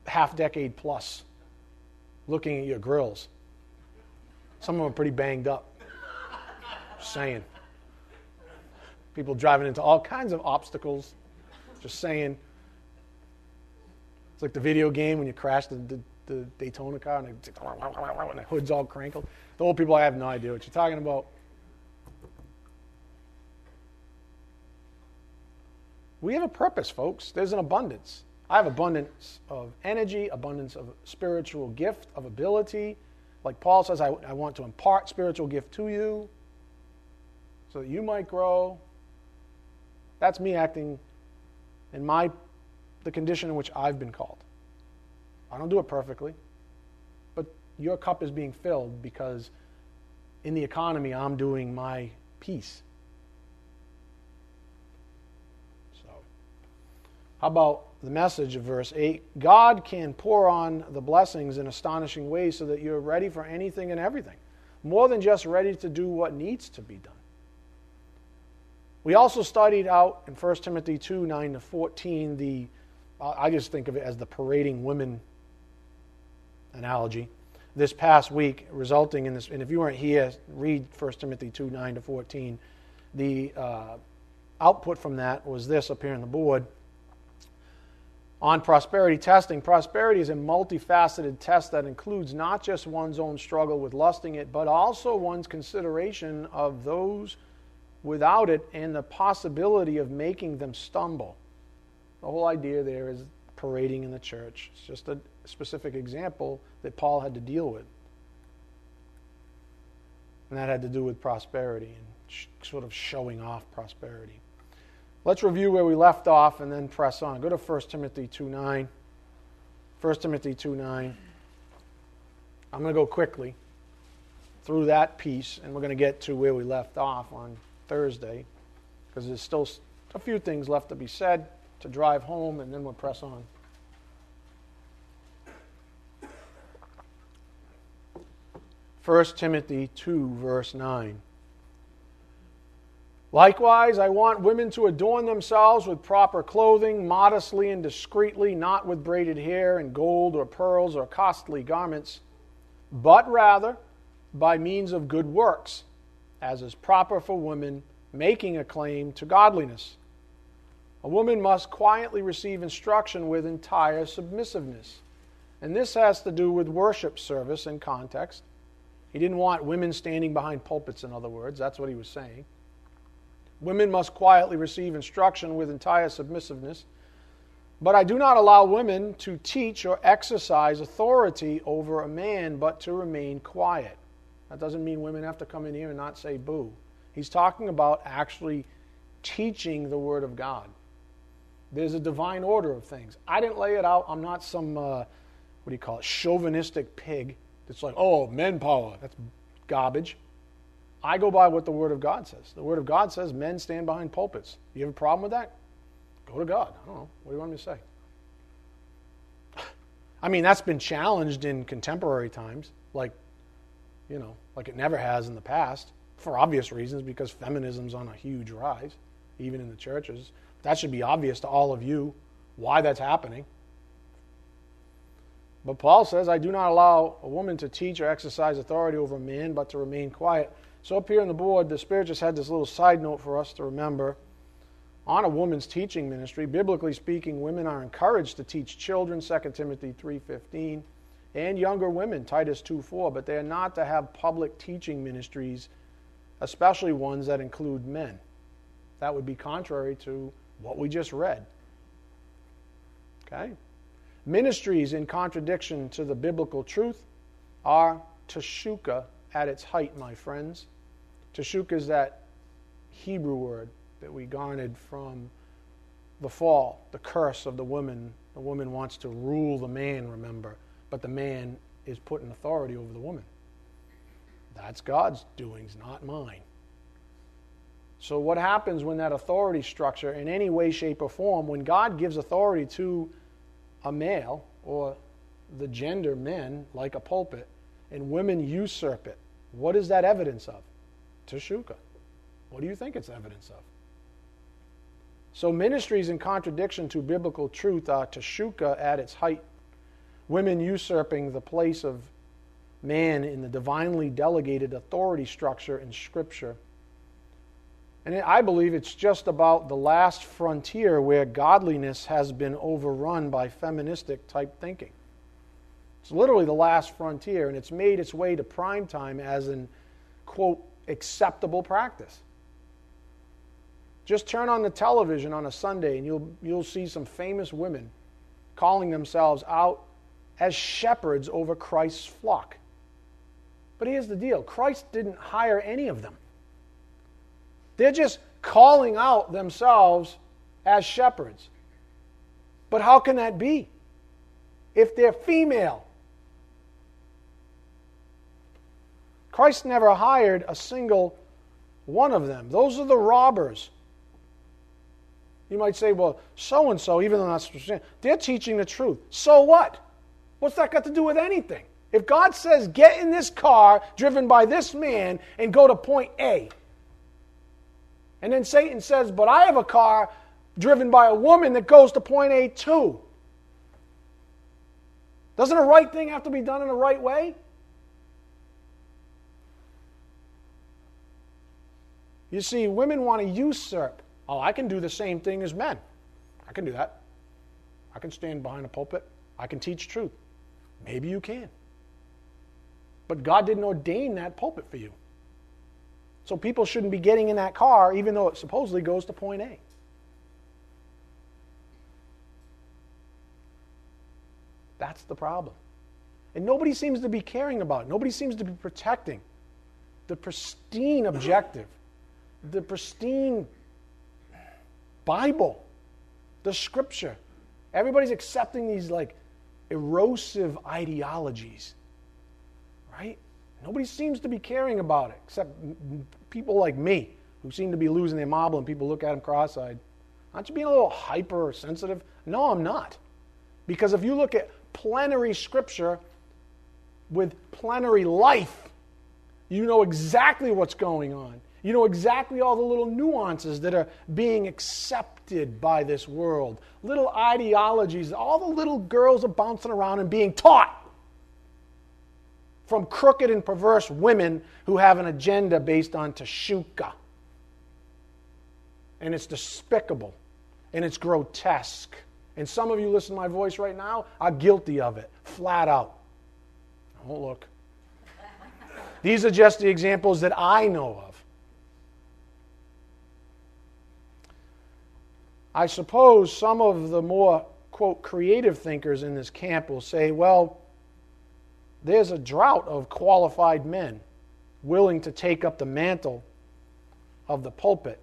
half decade plus looking at your grills. Some of them are pretty banged up. Just saying. People driving into all kinds of obstacles. Just saying. It's like the video game when you crash the, the, the Daytona car and, and the hood's all crinkled. The old people, I have no idea what you're talking about. We have a purpose, folks. There's an abundance. I have abundance of energy, abundance of spiritual gift, of ability. Like Paul says, I, I want to impart spiritual gift to you so that you might grow. That's me acting in my the condition in which I've been called. I don't do it perfectly, but your cup is being filled because in the economy I'm doing my piece. How about the message of verse 8? God can pour on the blessings in astonishing ways so that you're ready for anything and everything, more than just ready to do what needs to be done. We also studied out in 1 Timothy 2 9 to 14, the, I just think of it as the parading women analogy this past week, resulting in this. And if you weren't here, read 1 Timothy 2 9 to 14. The uh, output from that was this up here on the board on prosperity testing. Prosperity is a multifaceted test that includes not just one's own struggle with lusting it, but also one's consideration of those without it and the possibility of making them stumble. The whole idea there is parading in the church. It's just a specific example that Paul had to deal with. And that had to do with prosperity and sh- sort of showing off prosperity. Let's review where we left off and then press on. Go to 1 Timothy 2 9. 1 Timothy 2 9. I'm going to go quickly through that piece, and we're going to get to where we left off on Thursday, because there's still a few things left to be said to drive home, and then we'll press on. 1 Timothy 2, verse 9. Likewise, I want women to adorn themselves with proper clothing, modestly and discreetly, not with braided hair and gold or pearls or costly garments, but rather by means of good works, as is proper for women making a claim to godliness. A woman must quietly receive instruction with entire submissiveness. And this has to do with worship service and context. He didn't want women standing behind pulpits, in other words. That's what he was saying. Women must quietly receive instruction with entire submissiveness. But I do not allow women to teach or exercise authority over a man, but to remain quiet. That doesn't mean women have to come in here and not say boo. He's talking about actually teaching the Word of God. There's a divine order of things. I didn't lay it out. I'm not some, uh, what do you call it, chauvinistic pig it's like, oh, men power. That's garbage. I go by what the Word of God says. The Word of God says men stand behind pulpits. You have a problem with that? Go to God. I don't know. What do you want me to say? I mean, that's been challenged in contemporary times, like, you know, like it never has in the past, for obvious reasons, because feminism's on a huge rise, even in the churches. That should be obvious to all of you why that's happening. But Paul says, I do not allow a woman to teach or exercise authority over a man, but to remain quiet. So up here on the board, the Spirit just had this little side note for us to remember. On a woman's teaching ministry, biblically speaking, women are encouraged to teach children, 2 Timothy 3.15, and younger women, Titus 2.4, but they are not to have public teaching ministries, especially ones that include men. That would be contrary to what we just read. Okay? Ministries in contradiction to the biblical truth are teshuka at its height, my friends. Teshuka is that Hebrew word that we garnered from the fall, the curse of the woman. The woman wants to rule the man, remember, but the man is put in authority over the woman. That's God's doings, not mine. So, what happens when that authority structure, in any way, shape, or form, when God gives authority to a male or the gender men like a pulpit and women usurp it. What is that evidence of? Teshuka. What do you think it's evidence of? So ministries in contradiction to biblical truth are teshuka at its height. Women usurping the place of man in the divinely delegated authority structure in Scripture and I believe it's just about the last frontier where godliness has been overrun by feministic type thinking. It's literally the last frontier, and it's made its way to prime time as an, quote, acceptable practice. Just turn on the television on a Sunday and you'll, you'll see some famous women calling themselves out as shepherds over Christ's flock. But here's the deal Christ didn't hire any of them. They're just calling out themselves as shepherds. But how can that be if they're female? Christ never hired a single one of them. Those are the robbers. You might say, well, so and so, even though that's they're teaching the truth. So what? What's that got to do with anything? If God says, get in this car driven by this man and go to point A, and then Satan says, But I have a car driven by a woman that goes to point A too. Doesn't a right thing have to be done in the right way? You see, women want to usurp. Oh, I can do the same thing as men. I can do that. I can stand behind a pulpit. I can teach truth. Maybe you can. But God didn't ordain that pulpit for you. So people shouldn't be getting in that car even though it supposedly goes to point A. That's the problem. And nobody seems to be caring about it. Nobody seems to be protecting the pristine objective, the pristine Bible, the scripture. Everybody's accepting these like erosive ideologies, right? Nobody seems to be caring about it except people like me who seem to be losing their marble and people look at them cross eyed. Aren't you being a little hyper sensitive? No, I'm not. Because if you look at plenary scripture with plenary life, you know exactly what's going on. You know exactly all the little nuances that are being accepted by this world, little ideologies, all the little girls are bouncing around and being taught from crooked and perverse women who have an agenda based on Tashuka. And it's despicable and it's grotesque. And some of you listen to my voice right now are guilty of it, flat out. Don't look. These are just the examples that I know of. I suppose some of the more, quote, creative thinkers in this camp will say, well, there's a drought of qualified men willing to take up the mantle of the pulpit.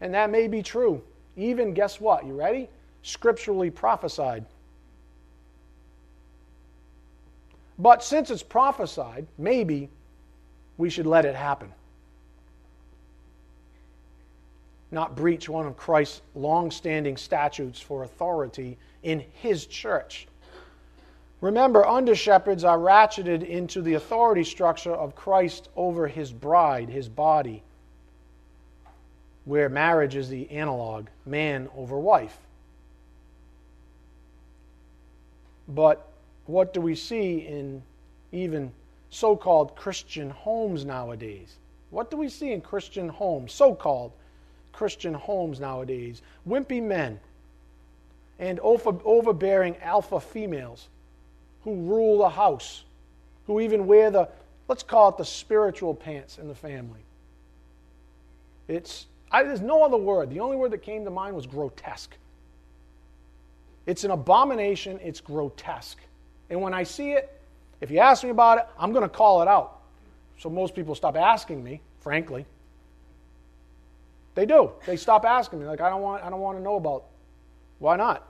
And that may be true. Even, guess what? You ready? Scripturally prophesied. But since it's prophesied, maybe we should let it happen. Not breach one of Christ's long standing statutes for authority in his church. Remember, under shepherds are ratcheted into the authority structure of Christ over his bride, his body, where marriage is the analog man over wife. But what do we see in even so called Christian homes nowadays? What do we see in Christian homes, so called Christian homes nowadays? Wimpy men and overbearing alpha females who rule the house, who even wear the, let's call it the spiritual pants in the family. It's, I, there's no other word. The only word that came to mind was grotesque. It's an abomination, it's grotesque. And when I see it, if you ask me about it, I'm going to call it out. So most people stop asking me, frankly. They do. They stop asking me. Like, I don't want, I don't want to know about. Why not?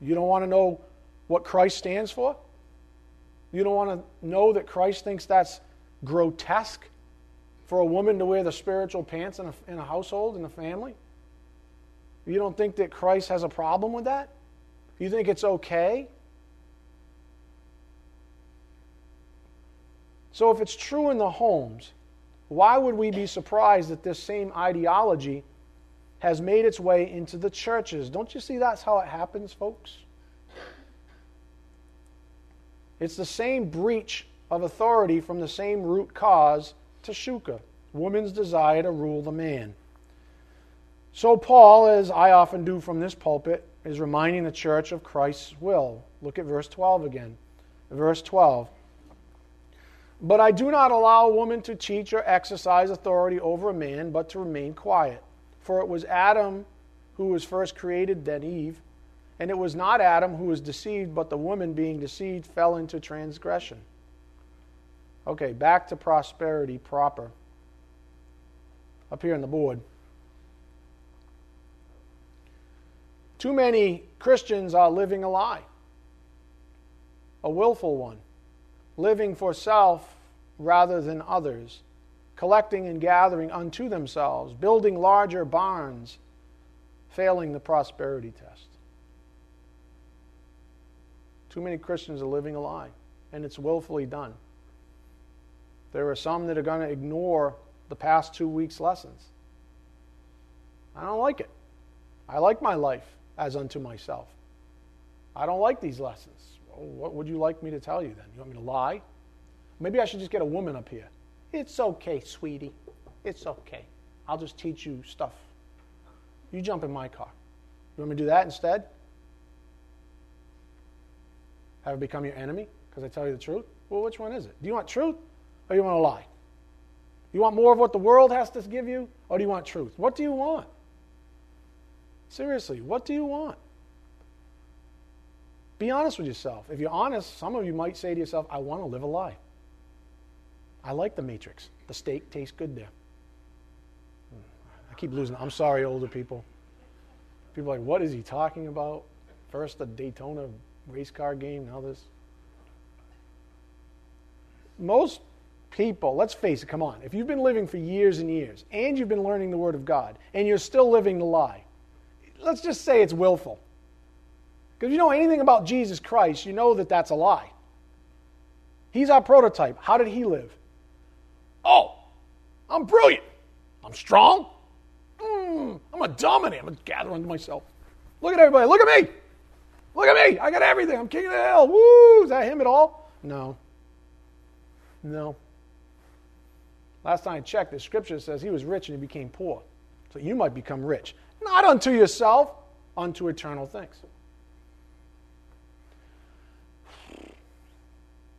You don't want to know what Christ stands for? You don't want to know that Christ thinks that's grotesque for a woman to wear the spiritual pants in a, in a household, in a family? You don't think that Christ has a problem with that? You think it's okay? So, if it's true in the homes, why would we be surprised that this same ideology has made its way into the churches? Don't you see that's how it happens, folks? It's the same breach of authority from the same root cause, Tashuka, woman's desire to rule the man. So, Paul, as I often do from this pulpit, is reminding the church of Christ's will. Look at verse 12 again. Verse 12. But I do not allow a woman to teach or exercise authority over a man, but to remain quiet. For it was Adam who was first created, then Eve. And it was not Adam who was deceived, but the woman being deceived fell into transgression. Okay, back to prosperity proper. Up here on the board. Too many Christians are living a lie, a willful one, living for self rather than others, collecting and gathering unto themselves, building larger barns, failing the prosperity test. Too many Christians are living a lie, and it's willfully done. There are some that are going to ignore the past two weeks' lessons. I don't like it. I like my life as unto myself. I don't like these lessons. What would you like me to tell you then? You want me to lie? Maybe I should just get a woman up here. It's okay, sweetie. It's okay. I'll just teach you stuff. You jump in my car. You want me to do that instead? Have it become your enemy because I tell you the truth? Well, which one is it? Do you want truth or do you want a lie? You want more of what the world has to give you or do you want truth? What do you want? Seriously, what do you want? Be honest with yourself. If you're honest, some of you might say to yourself, I want to live a lie. I like the matrix. The steak tastes good there. Hmm. I keep losing. I'm sorry, older people. People are like, what is he talking about? First the Daytona race car game, now this. Most people, let's face it, come on. If you've been living for years and years and you've been learning the Word of God and you're still living the lie, let's just say it's willful. Because you know anything about Jesus Christ, you know that that's a lie. He's our prototype. How did he live? Oh, I'm brilliant. I'm strong. Mm, I'm a dominant. I'm a gather unto myself. Look at everybody. Look at me. Look at me. I got everything. I'm king of the hill. Woo! Is that him at all? No. No. Last time I checked, the scripture says he was rich and he became poor. So you might become rich. Not unto yourself, unto eternal things.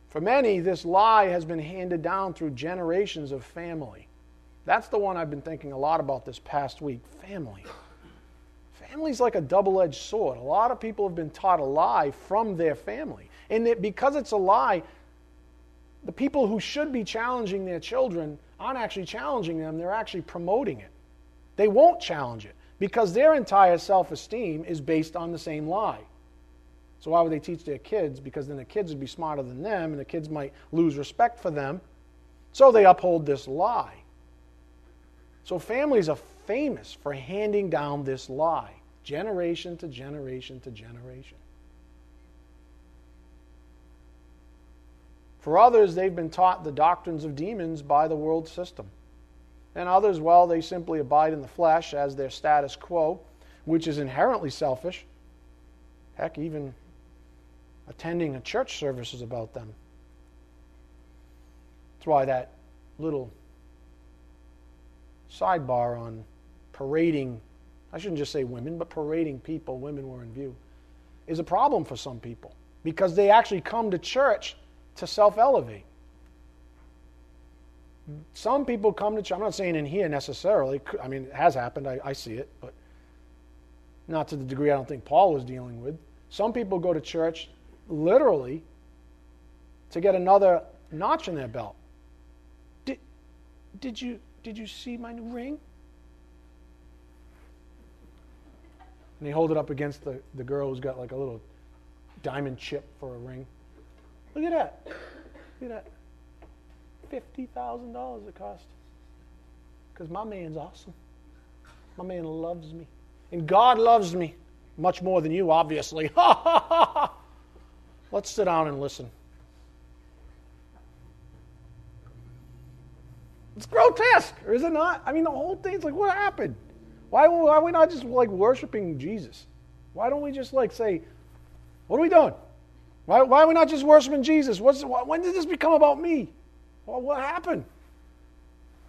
For many, this lie has been handed down through generations of family. That's the one I've been thinking a lot about this past week family. Family's like a double edged sword. A lot of people have been taught a lie from their family. And it, because it's a lie, the people who should be challenging their children aren't actually challenging them, they're actually promoting it. They won't challenge it because their entire self esteem is based on the same lie. So why would they teach their kids? Because then the kids would be smarter than them, and the kids might lose respect for them. So they uphold this lie. So families are famous for handing down this lie, generation to generation to generation. For others, they've been taught the doctrines of demons by the world system. And others, well, they simply abide in the flesh as their status quo, which is inherently selfish. Heck, even attending a church service is about them. That's why that little sidebar on parading, I shouldn't just say women, but parading people, women were in view, is a problem for some people because they actually come to church to self elevate. Some people come to church, I'm not saying in here necessarily, I mean, it has happened, I, I see it, but not to the degree I don't think Paul was dealing with. Some people go to church literally to get another notch in their belt. Did, did, you, did you see my new ring? And he hold it up against the, the girl who's got like a little diamond chip for a ring. Look at that. Look at that. $50,000 it cost. Because my man's awesome. My man loves me. And God loves me much more than you, obviously. Let's sit down and listen. It's grotesque, or is it not? I mean, the whole thing's like, what happened? Why, why are we not just like worshiping Jesus? Why don't we just like say, what are we doing? Why, why are we not just worshiping Jesus? What's, when did this become about me? Well, what happened?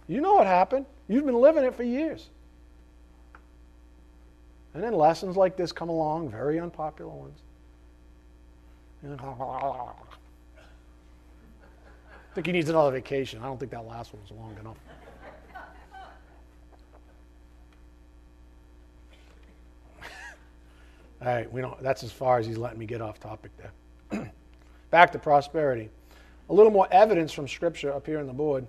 You know what happened. You've been living it for years. And then lessons like this come along, very unpopular ones. I think he needs another vacation. I don't think that last one was long enough. All right, we don't, that's as far as he's letting me get off topic there. Back to prosperity. A little more evidence from Scripture up here on the board.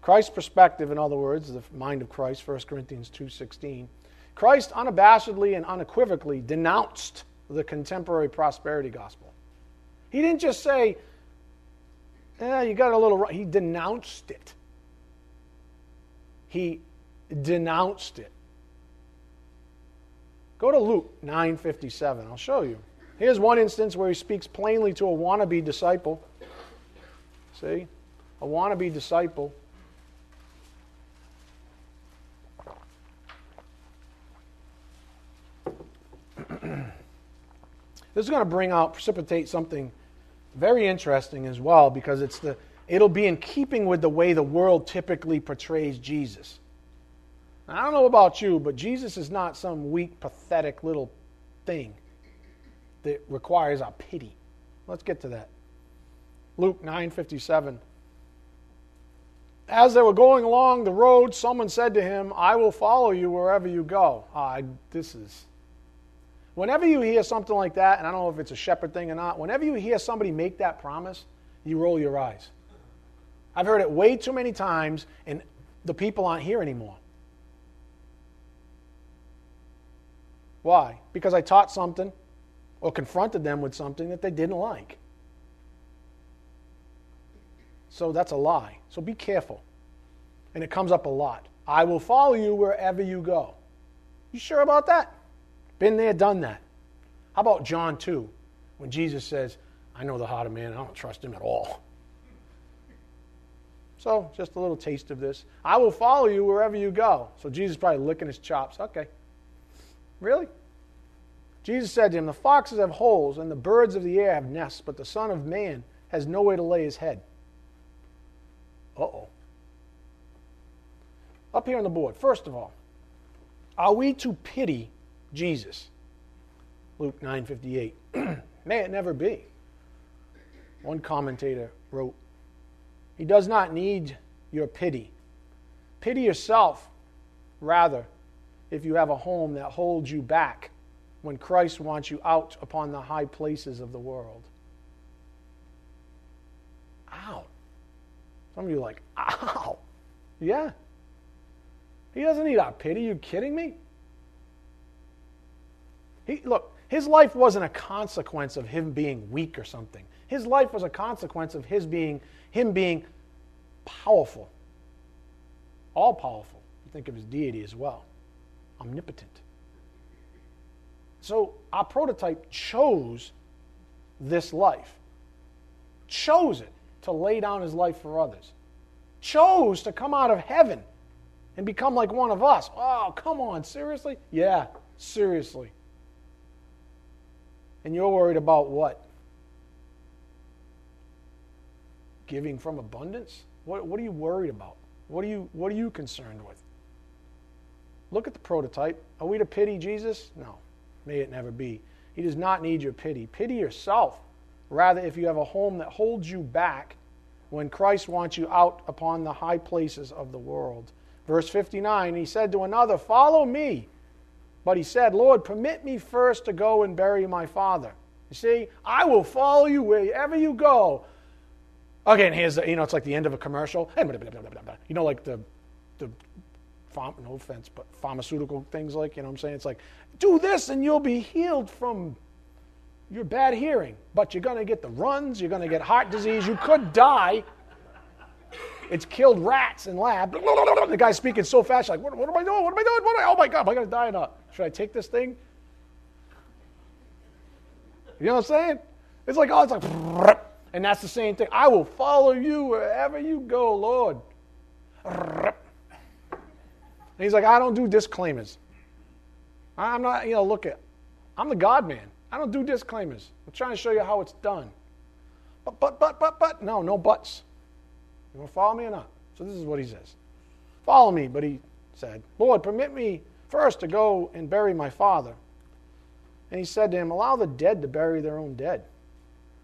Christ's perspective, in other words, the mind of Christ, 1 Corinthians 2.16. Christ unabashedly and unequivocally denounced the contemporary prosperity gospel. He didn't just say, eh, you got a little He denounced it. He denounced it. Go to Luke 9:57. I'll show you. Here's one instance where he speaks plainly to a wannabe disciple. See? A wannabe disciple. this is going to bring out, precipitate something very interesting as well because it's the it'll be in keeping with the way the world typically portrays Jesus. Now, I don't know about you, but Jesus is not some weak, pathetic little thing that requires our pity. Let's get to that. Luke 9:57. As they were going along the road, someone said to him, "I will follow you wherever you go." Ah, this is Whenever you hear something like that, and I don't know if it's a shepherd thing or not, whenever you hear somebody make that promise, you roll your eyes. I've heard it way too many times, and the people aren't here anymore. Why? Because I taught something or confronted them with something that they didn't like. So that's a lie. So be careful. And it comes up a lot. I will follow you wherever you go. You sure about that? Been there, done that. How about John 2, when Jesus says, I know the heart of man, I don't trust him at all. So, just a little taste of this. I will follow you wherever you go. So, Jesus probably licking his chops. Okay. Really? Jesus said to him, The foxes have holes, and the birds of the air have nests, but the Son of Man has nowhere to lay his head. Uh oh. Up here on the board, first of all, are we to pity Jesus? Luke 9:58. May it never be. One commentator wrote, He does not need your pity. Pity yourself, rather, if you have a home that holds you back when Christ wants you out upon the high places of the world. Ow. Some of you are like, ow. Yeah. He doesn't need our pity. You kidding me? He, look, his life wasn't a consequence of him being weak or something. His life was a consequence of his being, him being powerful, all powerful. Think of his deity as well, omnipotent. So our prototype chose this life, chose it to lay down his life for others, chose to come out of heaven and become like one of us. Oh, come on, seriously? Yeah, seriously. And you're worried about what? Giving from abundance? What, what are you worried about? What are, you, what are you concerned with? Look at the prototype. Are we to pity Jesus? No. May it never be. He does not need your pity. Pity yourself. Rather, if you have a home that holds you back when Christ wants you out upon the high places of the world. Verse 59 He said to another, Follow me. But he said, Lord, permit me first to go and bury my father. You see, I will follow you wherever you go. Again, here's, you know, it's like the end of a commercial. You know, like the, the no offense, but pharmaceutical things like, you know what I'm saying? It's like, do this and you'll be healed from your bad hearing. But you're going to get the runs, you're going to get heart disease, you could die. It's killed rats in lab. The guy's speaking so fast, like, what, what am I doing? What am I doing? What am I, oh my God, am I going to die or not? Should I take this thing? You know what I'm saying? It's like, oh, it's like, and that's the same thing. I will follow you wherever you go, Lord. And he's like, I don't do disclaimers. I'm not, you know, look at, I'm the God man. I don't do disclaimers. I'm trying to show you how it's done. But, but, but, but, but, no, no buts. You want to follow me or not? So this is what he says Follow me. But he said, Lord, permit me first to go and bury my father. And he said to him, Allow the dead to bury their own dead.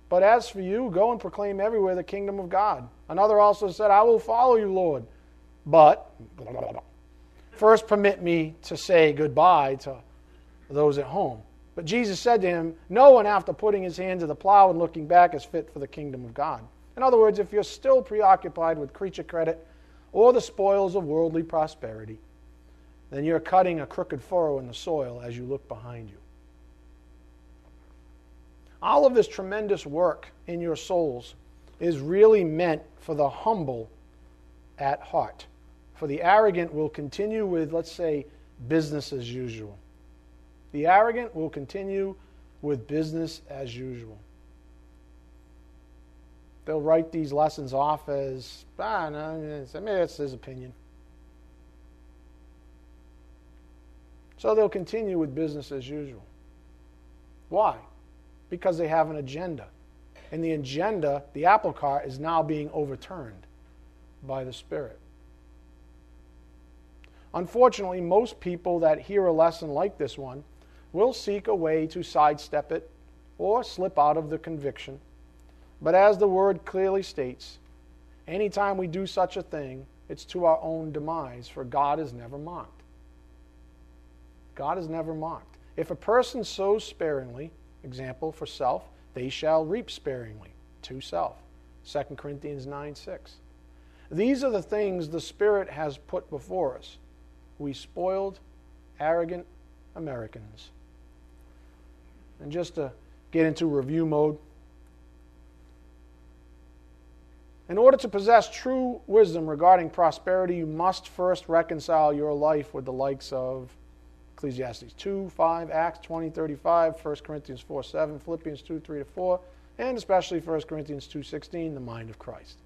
But as for you, go and proclaim everywhere the kingdom of God. Another also said, I will follow you, Lord. But first permit me to say goodbye to those at home. But Jesus said to him, No one, after putting his hand to the plow and looking back, is fit for the kingdom of God. In other words, if you're still preoccupied with creature credit or the spoils of worldly prosperity, then you're cutting a crooked furrow in the soil as you look behind you. All of this tremendous work in your souls is really meant for the humble at heart. For the arrogant will continue with, let's say, business as usual. The arrogant will continue with business as usual they'll write these lessons off as, ah, no, I mean, it's his opinion. So they'll continue with business as usual. Why? Because they have an agenda. And the agenda, the apple cart, is now being overturned by the Spirit. Unfortunately, most people that hear a lesson like this one will seek a way to sidestep it or slip out of the conviction But as the word clearly states, anytime we do such a thing, it's to our own demise, for God is never mocked. God is never mocked. If a person sows sparingly, example for self, they shall reap sparingly to self. 2 Corinthians 9 6. These are the things the Spirit has put before us. We spoiled, arrogant Americans. And just to get into review mode, in order to possess true wisdom regarding prosperity, you must first reconcile your life with the likes of Ecclesiastes 2, 5, Acts 20, 35, 1 Corinthians 4, 7, Philippians 2, 3 to 4, and especially 1 Corinthians 2, 16, the mind of Christ.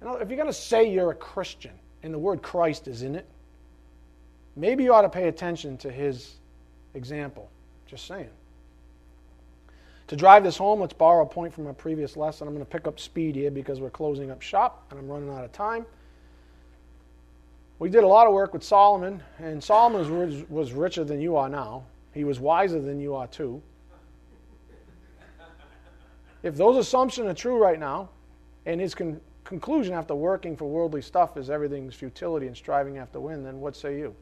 Now, if you're going to say you're a Christian and the word Christ is in it, maybe you ought to pay attention to his example. Just saying. To drive this home, let's borrow a point from a previous lesson. I'm going to pick up speed here because we're closing up shop and I'm running out of time. We did a lot of work with Solomon, and Solomon was, was richer than you are now. He was wiser than you are, too. If those assumptions are true right now, and his con- conclusion after working for worldly stuff is everything's futility and striving after win, then what say you?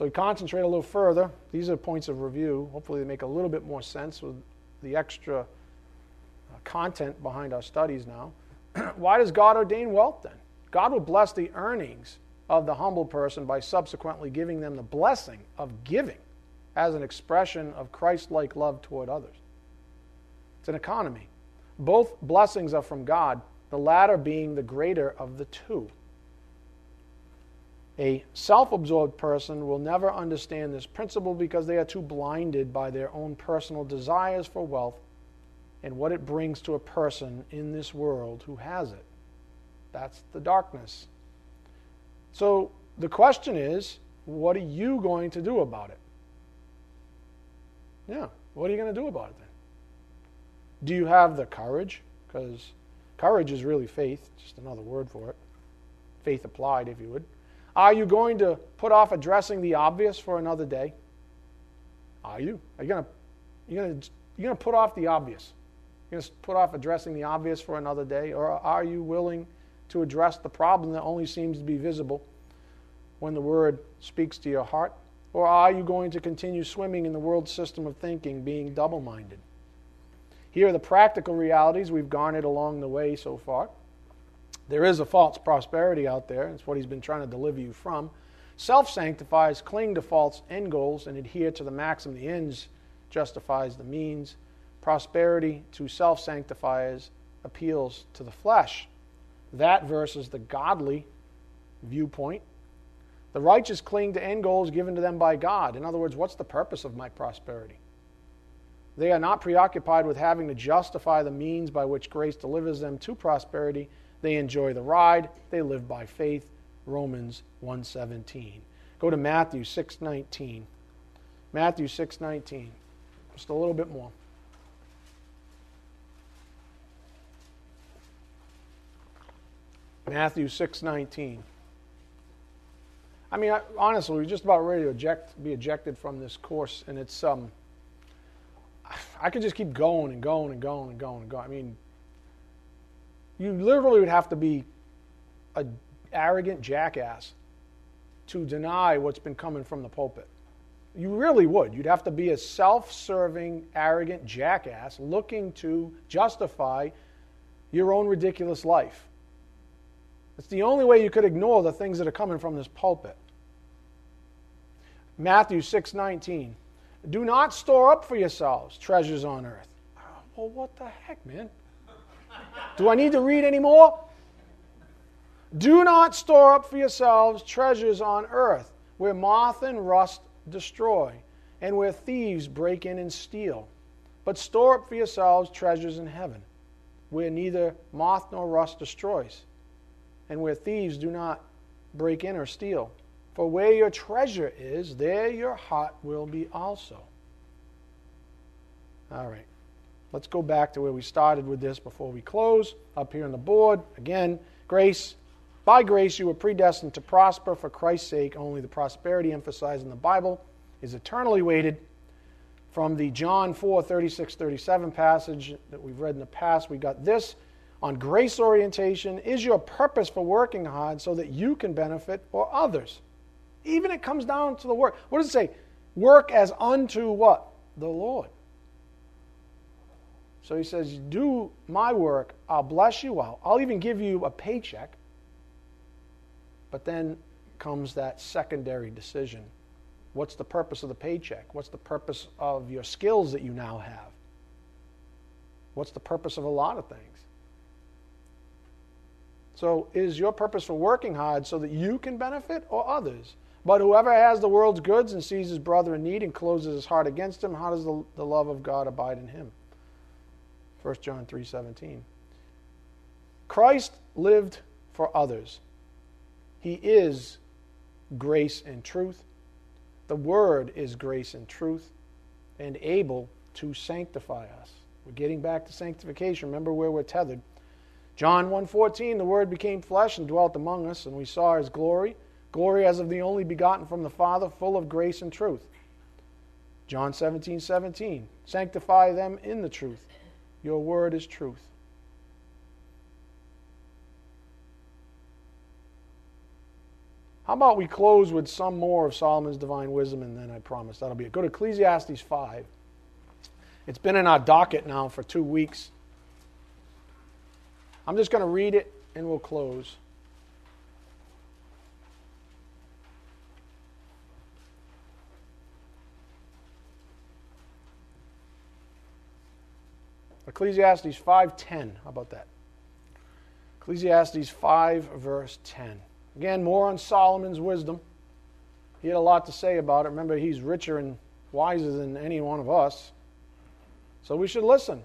So we concentrate a little further. These are points of review. Hopefully, they make a little bit more sense with the extra uh, content behind our studies now. Why does God ordain wealth then? God will bless the earnings of the humble person by subsequently giving them the blessing of giving as an expression of Christ like love toward others. It's an economy. Both blessings are from God, the latter being the greater of the two. A self absorbed person will never understand this principle because they are too blinded by their own personal desires for wealth and what it brings to a person in this world who has it. That's the darkness. So the question is what are you going to do about it? Yeah, what are you going to do about it then? Do you have the courage? Because courage is really faith, just another word for it. Faith applied, if you would. Are you going to put off addressing the obvious for another day? Are you? Are you going to, you're going to, you're going to put off the obvious? You're going to put off addressing the obvious for another day? Or are you willing to address the problem that only seems to be visible when the Word speaks to your heart? Or are you going to continue swimming in the world system of thinking, being double minded? Here are the practical realities we've garnered along the way so far. There is a false prosperity out there. It's what he's been trying to deliver you from. Self sanctifies, cling to false end goals, and adhere to the maxim the ends justifies the means. Prosperity to self sanctifies appeals to the flesh. That versus the godly viewpoint. The righteous cling to end goals given to them by God. In other words, what's the purpose of my prosperity? They are not preoccupied with having to justify the means by which grace delivers them to prosperity. They enjoy the ride. They live by faith. Romans 1:17. Go to Matthew 6:19. Matthew 6:19. Just a little bit more. Matthew 6:19. I mean, I, honestly, we're just about ready to eject, be ejected from this course, and it's um, I could just keep going and going and going and going and going. I mean, you literally would have to be an arrogant jackass to deny what's been coming from the pulpit. You really would. You'd have to be a self serving, arrogant jackass looking to justify your own ridiculous life. It's the only way you could ignore the things that are coming from this pulpit. Matthew 6:19. Do not store up for yourselves treasures on earth. Well, what the heck, man? Do I need to read any more? Do not store up for yourselves treasures on earth, where moth and rust destroy, and where thieves break in and steal. But store up for yourselves treasures in heaven, where neither moth nor rust destroys and where thieves do not break in or steal. For where your treasure is, there your heart will be also. All right. Let's go back to where we started with this before we close. Up here on the board, again, grace. By grace, you were predestined to prosper for Christ's sake. Only the prosperity emphasized in the Bible is eternally weighted. from the John 4 36 37 passage that we've read in the past. We got this on grace orientation. Is your purpose for working hard so that you can benefit or others? Even it comes down to the work. What does it say? Work as unto what? The Lord. So he says, Do my work, I'll bless you, I'll, I'll even give you a paycheck. But then comes that secondary decision What's the purpose of the paycheck? What's the purpose of your skills that you now have? What's the purpose of a lot of things? So, is your purpose for working hard so that you can benefit or others? But whoever has the world's goods and sees his brother in need and closes his heart against him, how does the, the love of God abide in him? 1 John 3:17. Christ lived for others. He is grace and truth. The Word is grace and truth and able to sanctify us. We're getting back to sanctification. Remember where we're tethered. John 1:14 the word became flesh and dwelt among us and we saw his glory glory as of the only begotten from the father full of grace and truth John 17 17 sanctify them in the truth your word is truth How about we close with some more of Solomon's divine wisdom, and then I promise that'll be it. Go to Ecclesiastes 5. It's been in our docket now for two weeks. I'm just going to read it and we'll close. Ecclesiastes 5:10. How about that? Ecclesiastes 5 verse 10. Again, more on Solomon's wisdom. He had a lot to say about it. Remember, he's richer and wiser than any one of us. So we should listen.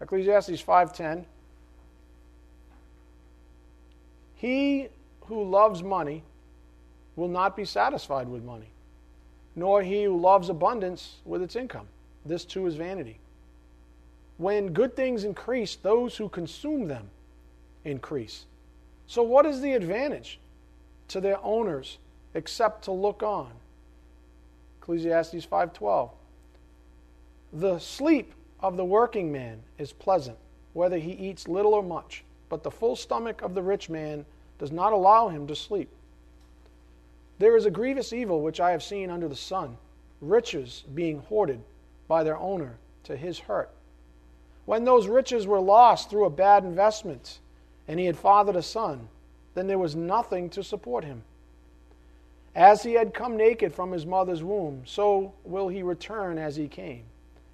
Ecclesiastes 5:10 He who loves money will not be satisfied with money, nor he who loves abundance with its income. This too is vanity. When good things increase, those who consume them increase. So, what is the advantage to their owners except to look on? Ecclesiastes 5:12. The sleep of the working man is pleasant, whether he eats little or much, but the full stomach of the rich man does not allow him to sleep. There is a grievous evil which I have seen under the sun, riches being hoarded by their owner to his hurt. When those riches were lost through a bad investment, and he had fathered a son, then there was nothing to support him. As he had come naked from his mother's womb, so will he return as he came.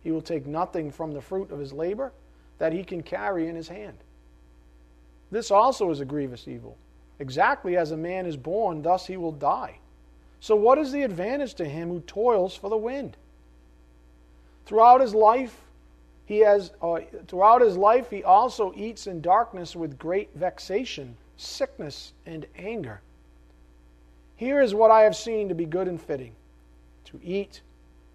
He will take nothing from the fruit of his labor that he can carry in his hand. This also is a grievous evil. Exactly as a man is born, thus he will die. So, what is the advantage to him who toils for the wind? Throughout his life, he has, uh, throughout his life, he also eats in darkness with great vexation, sickness, and anger. Here is what I have seen to be good and fitting to eat,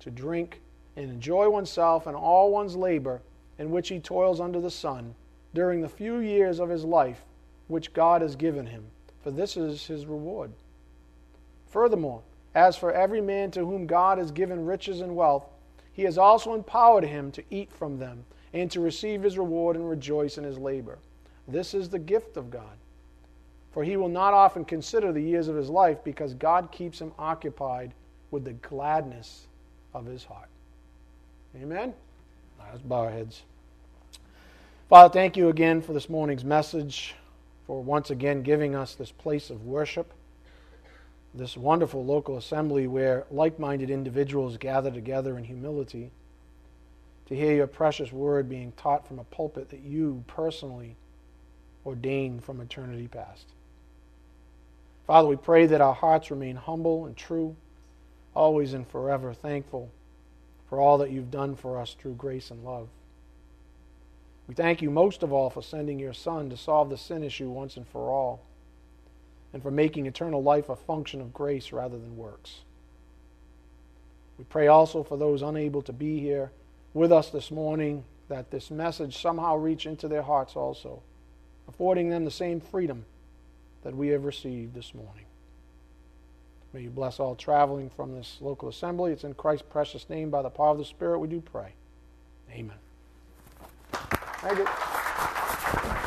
to drink, and enjoy oneself and all one's labor in which he toils under the sun during the few years of his life which God has given him, for this is his reward. Furthermore, as for every man to whom God has given riches and wealth, he has also empowered him to eat from them and to receive his reward and rejoice in his labor. This is the gift of God. For he will not often consider the years of his life because God keeps him occupied with the gladness of his heart. Amen? Let's bow our heads. Father, thank you again for this morning's message, for once again giving us this place of worship this wonderful local assembly where like minded individuals gather together in humility to hear your precious word being taught from a pulpit that you personally ordained from eternity past. Father, we pray that our hearts remain humble and true, always and forever thankful for all that you've done for us through grace and love. We thank you most of all for sending your Son to solve the sin issue once and for all and for making eternal life a function of grace rather than works. We pray also for those unable to be here with us this morning that this message somehow reach into their hearts also, affording them the same freedom that we have received this morning. May you bless all traveling from this local assembly. It's in Christ's precious name, by the power of the Spirit, we do pray. Amen. Thank you.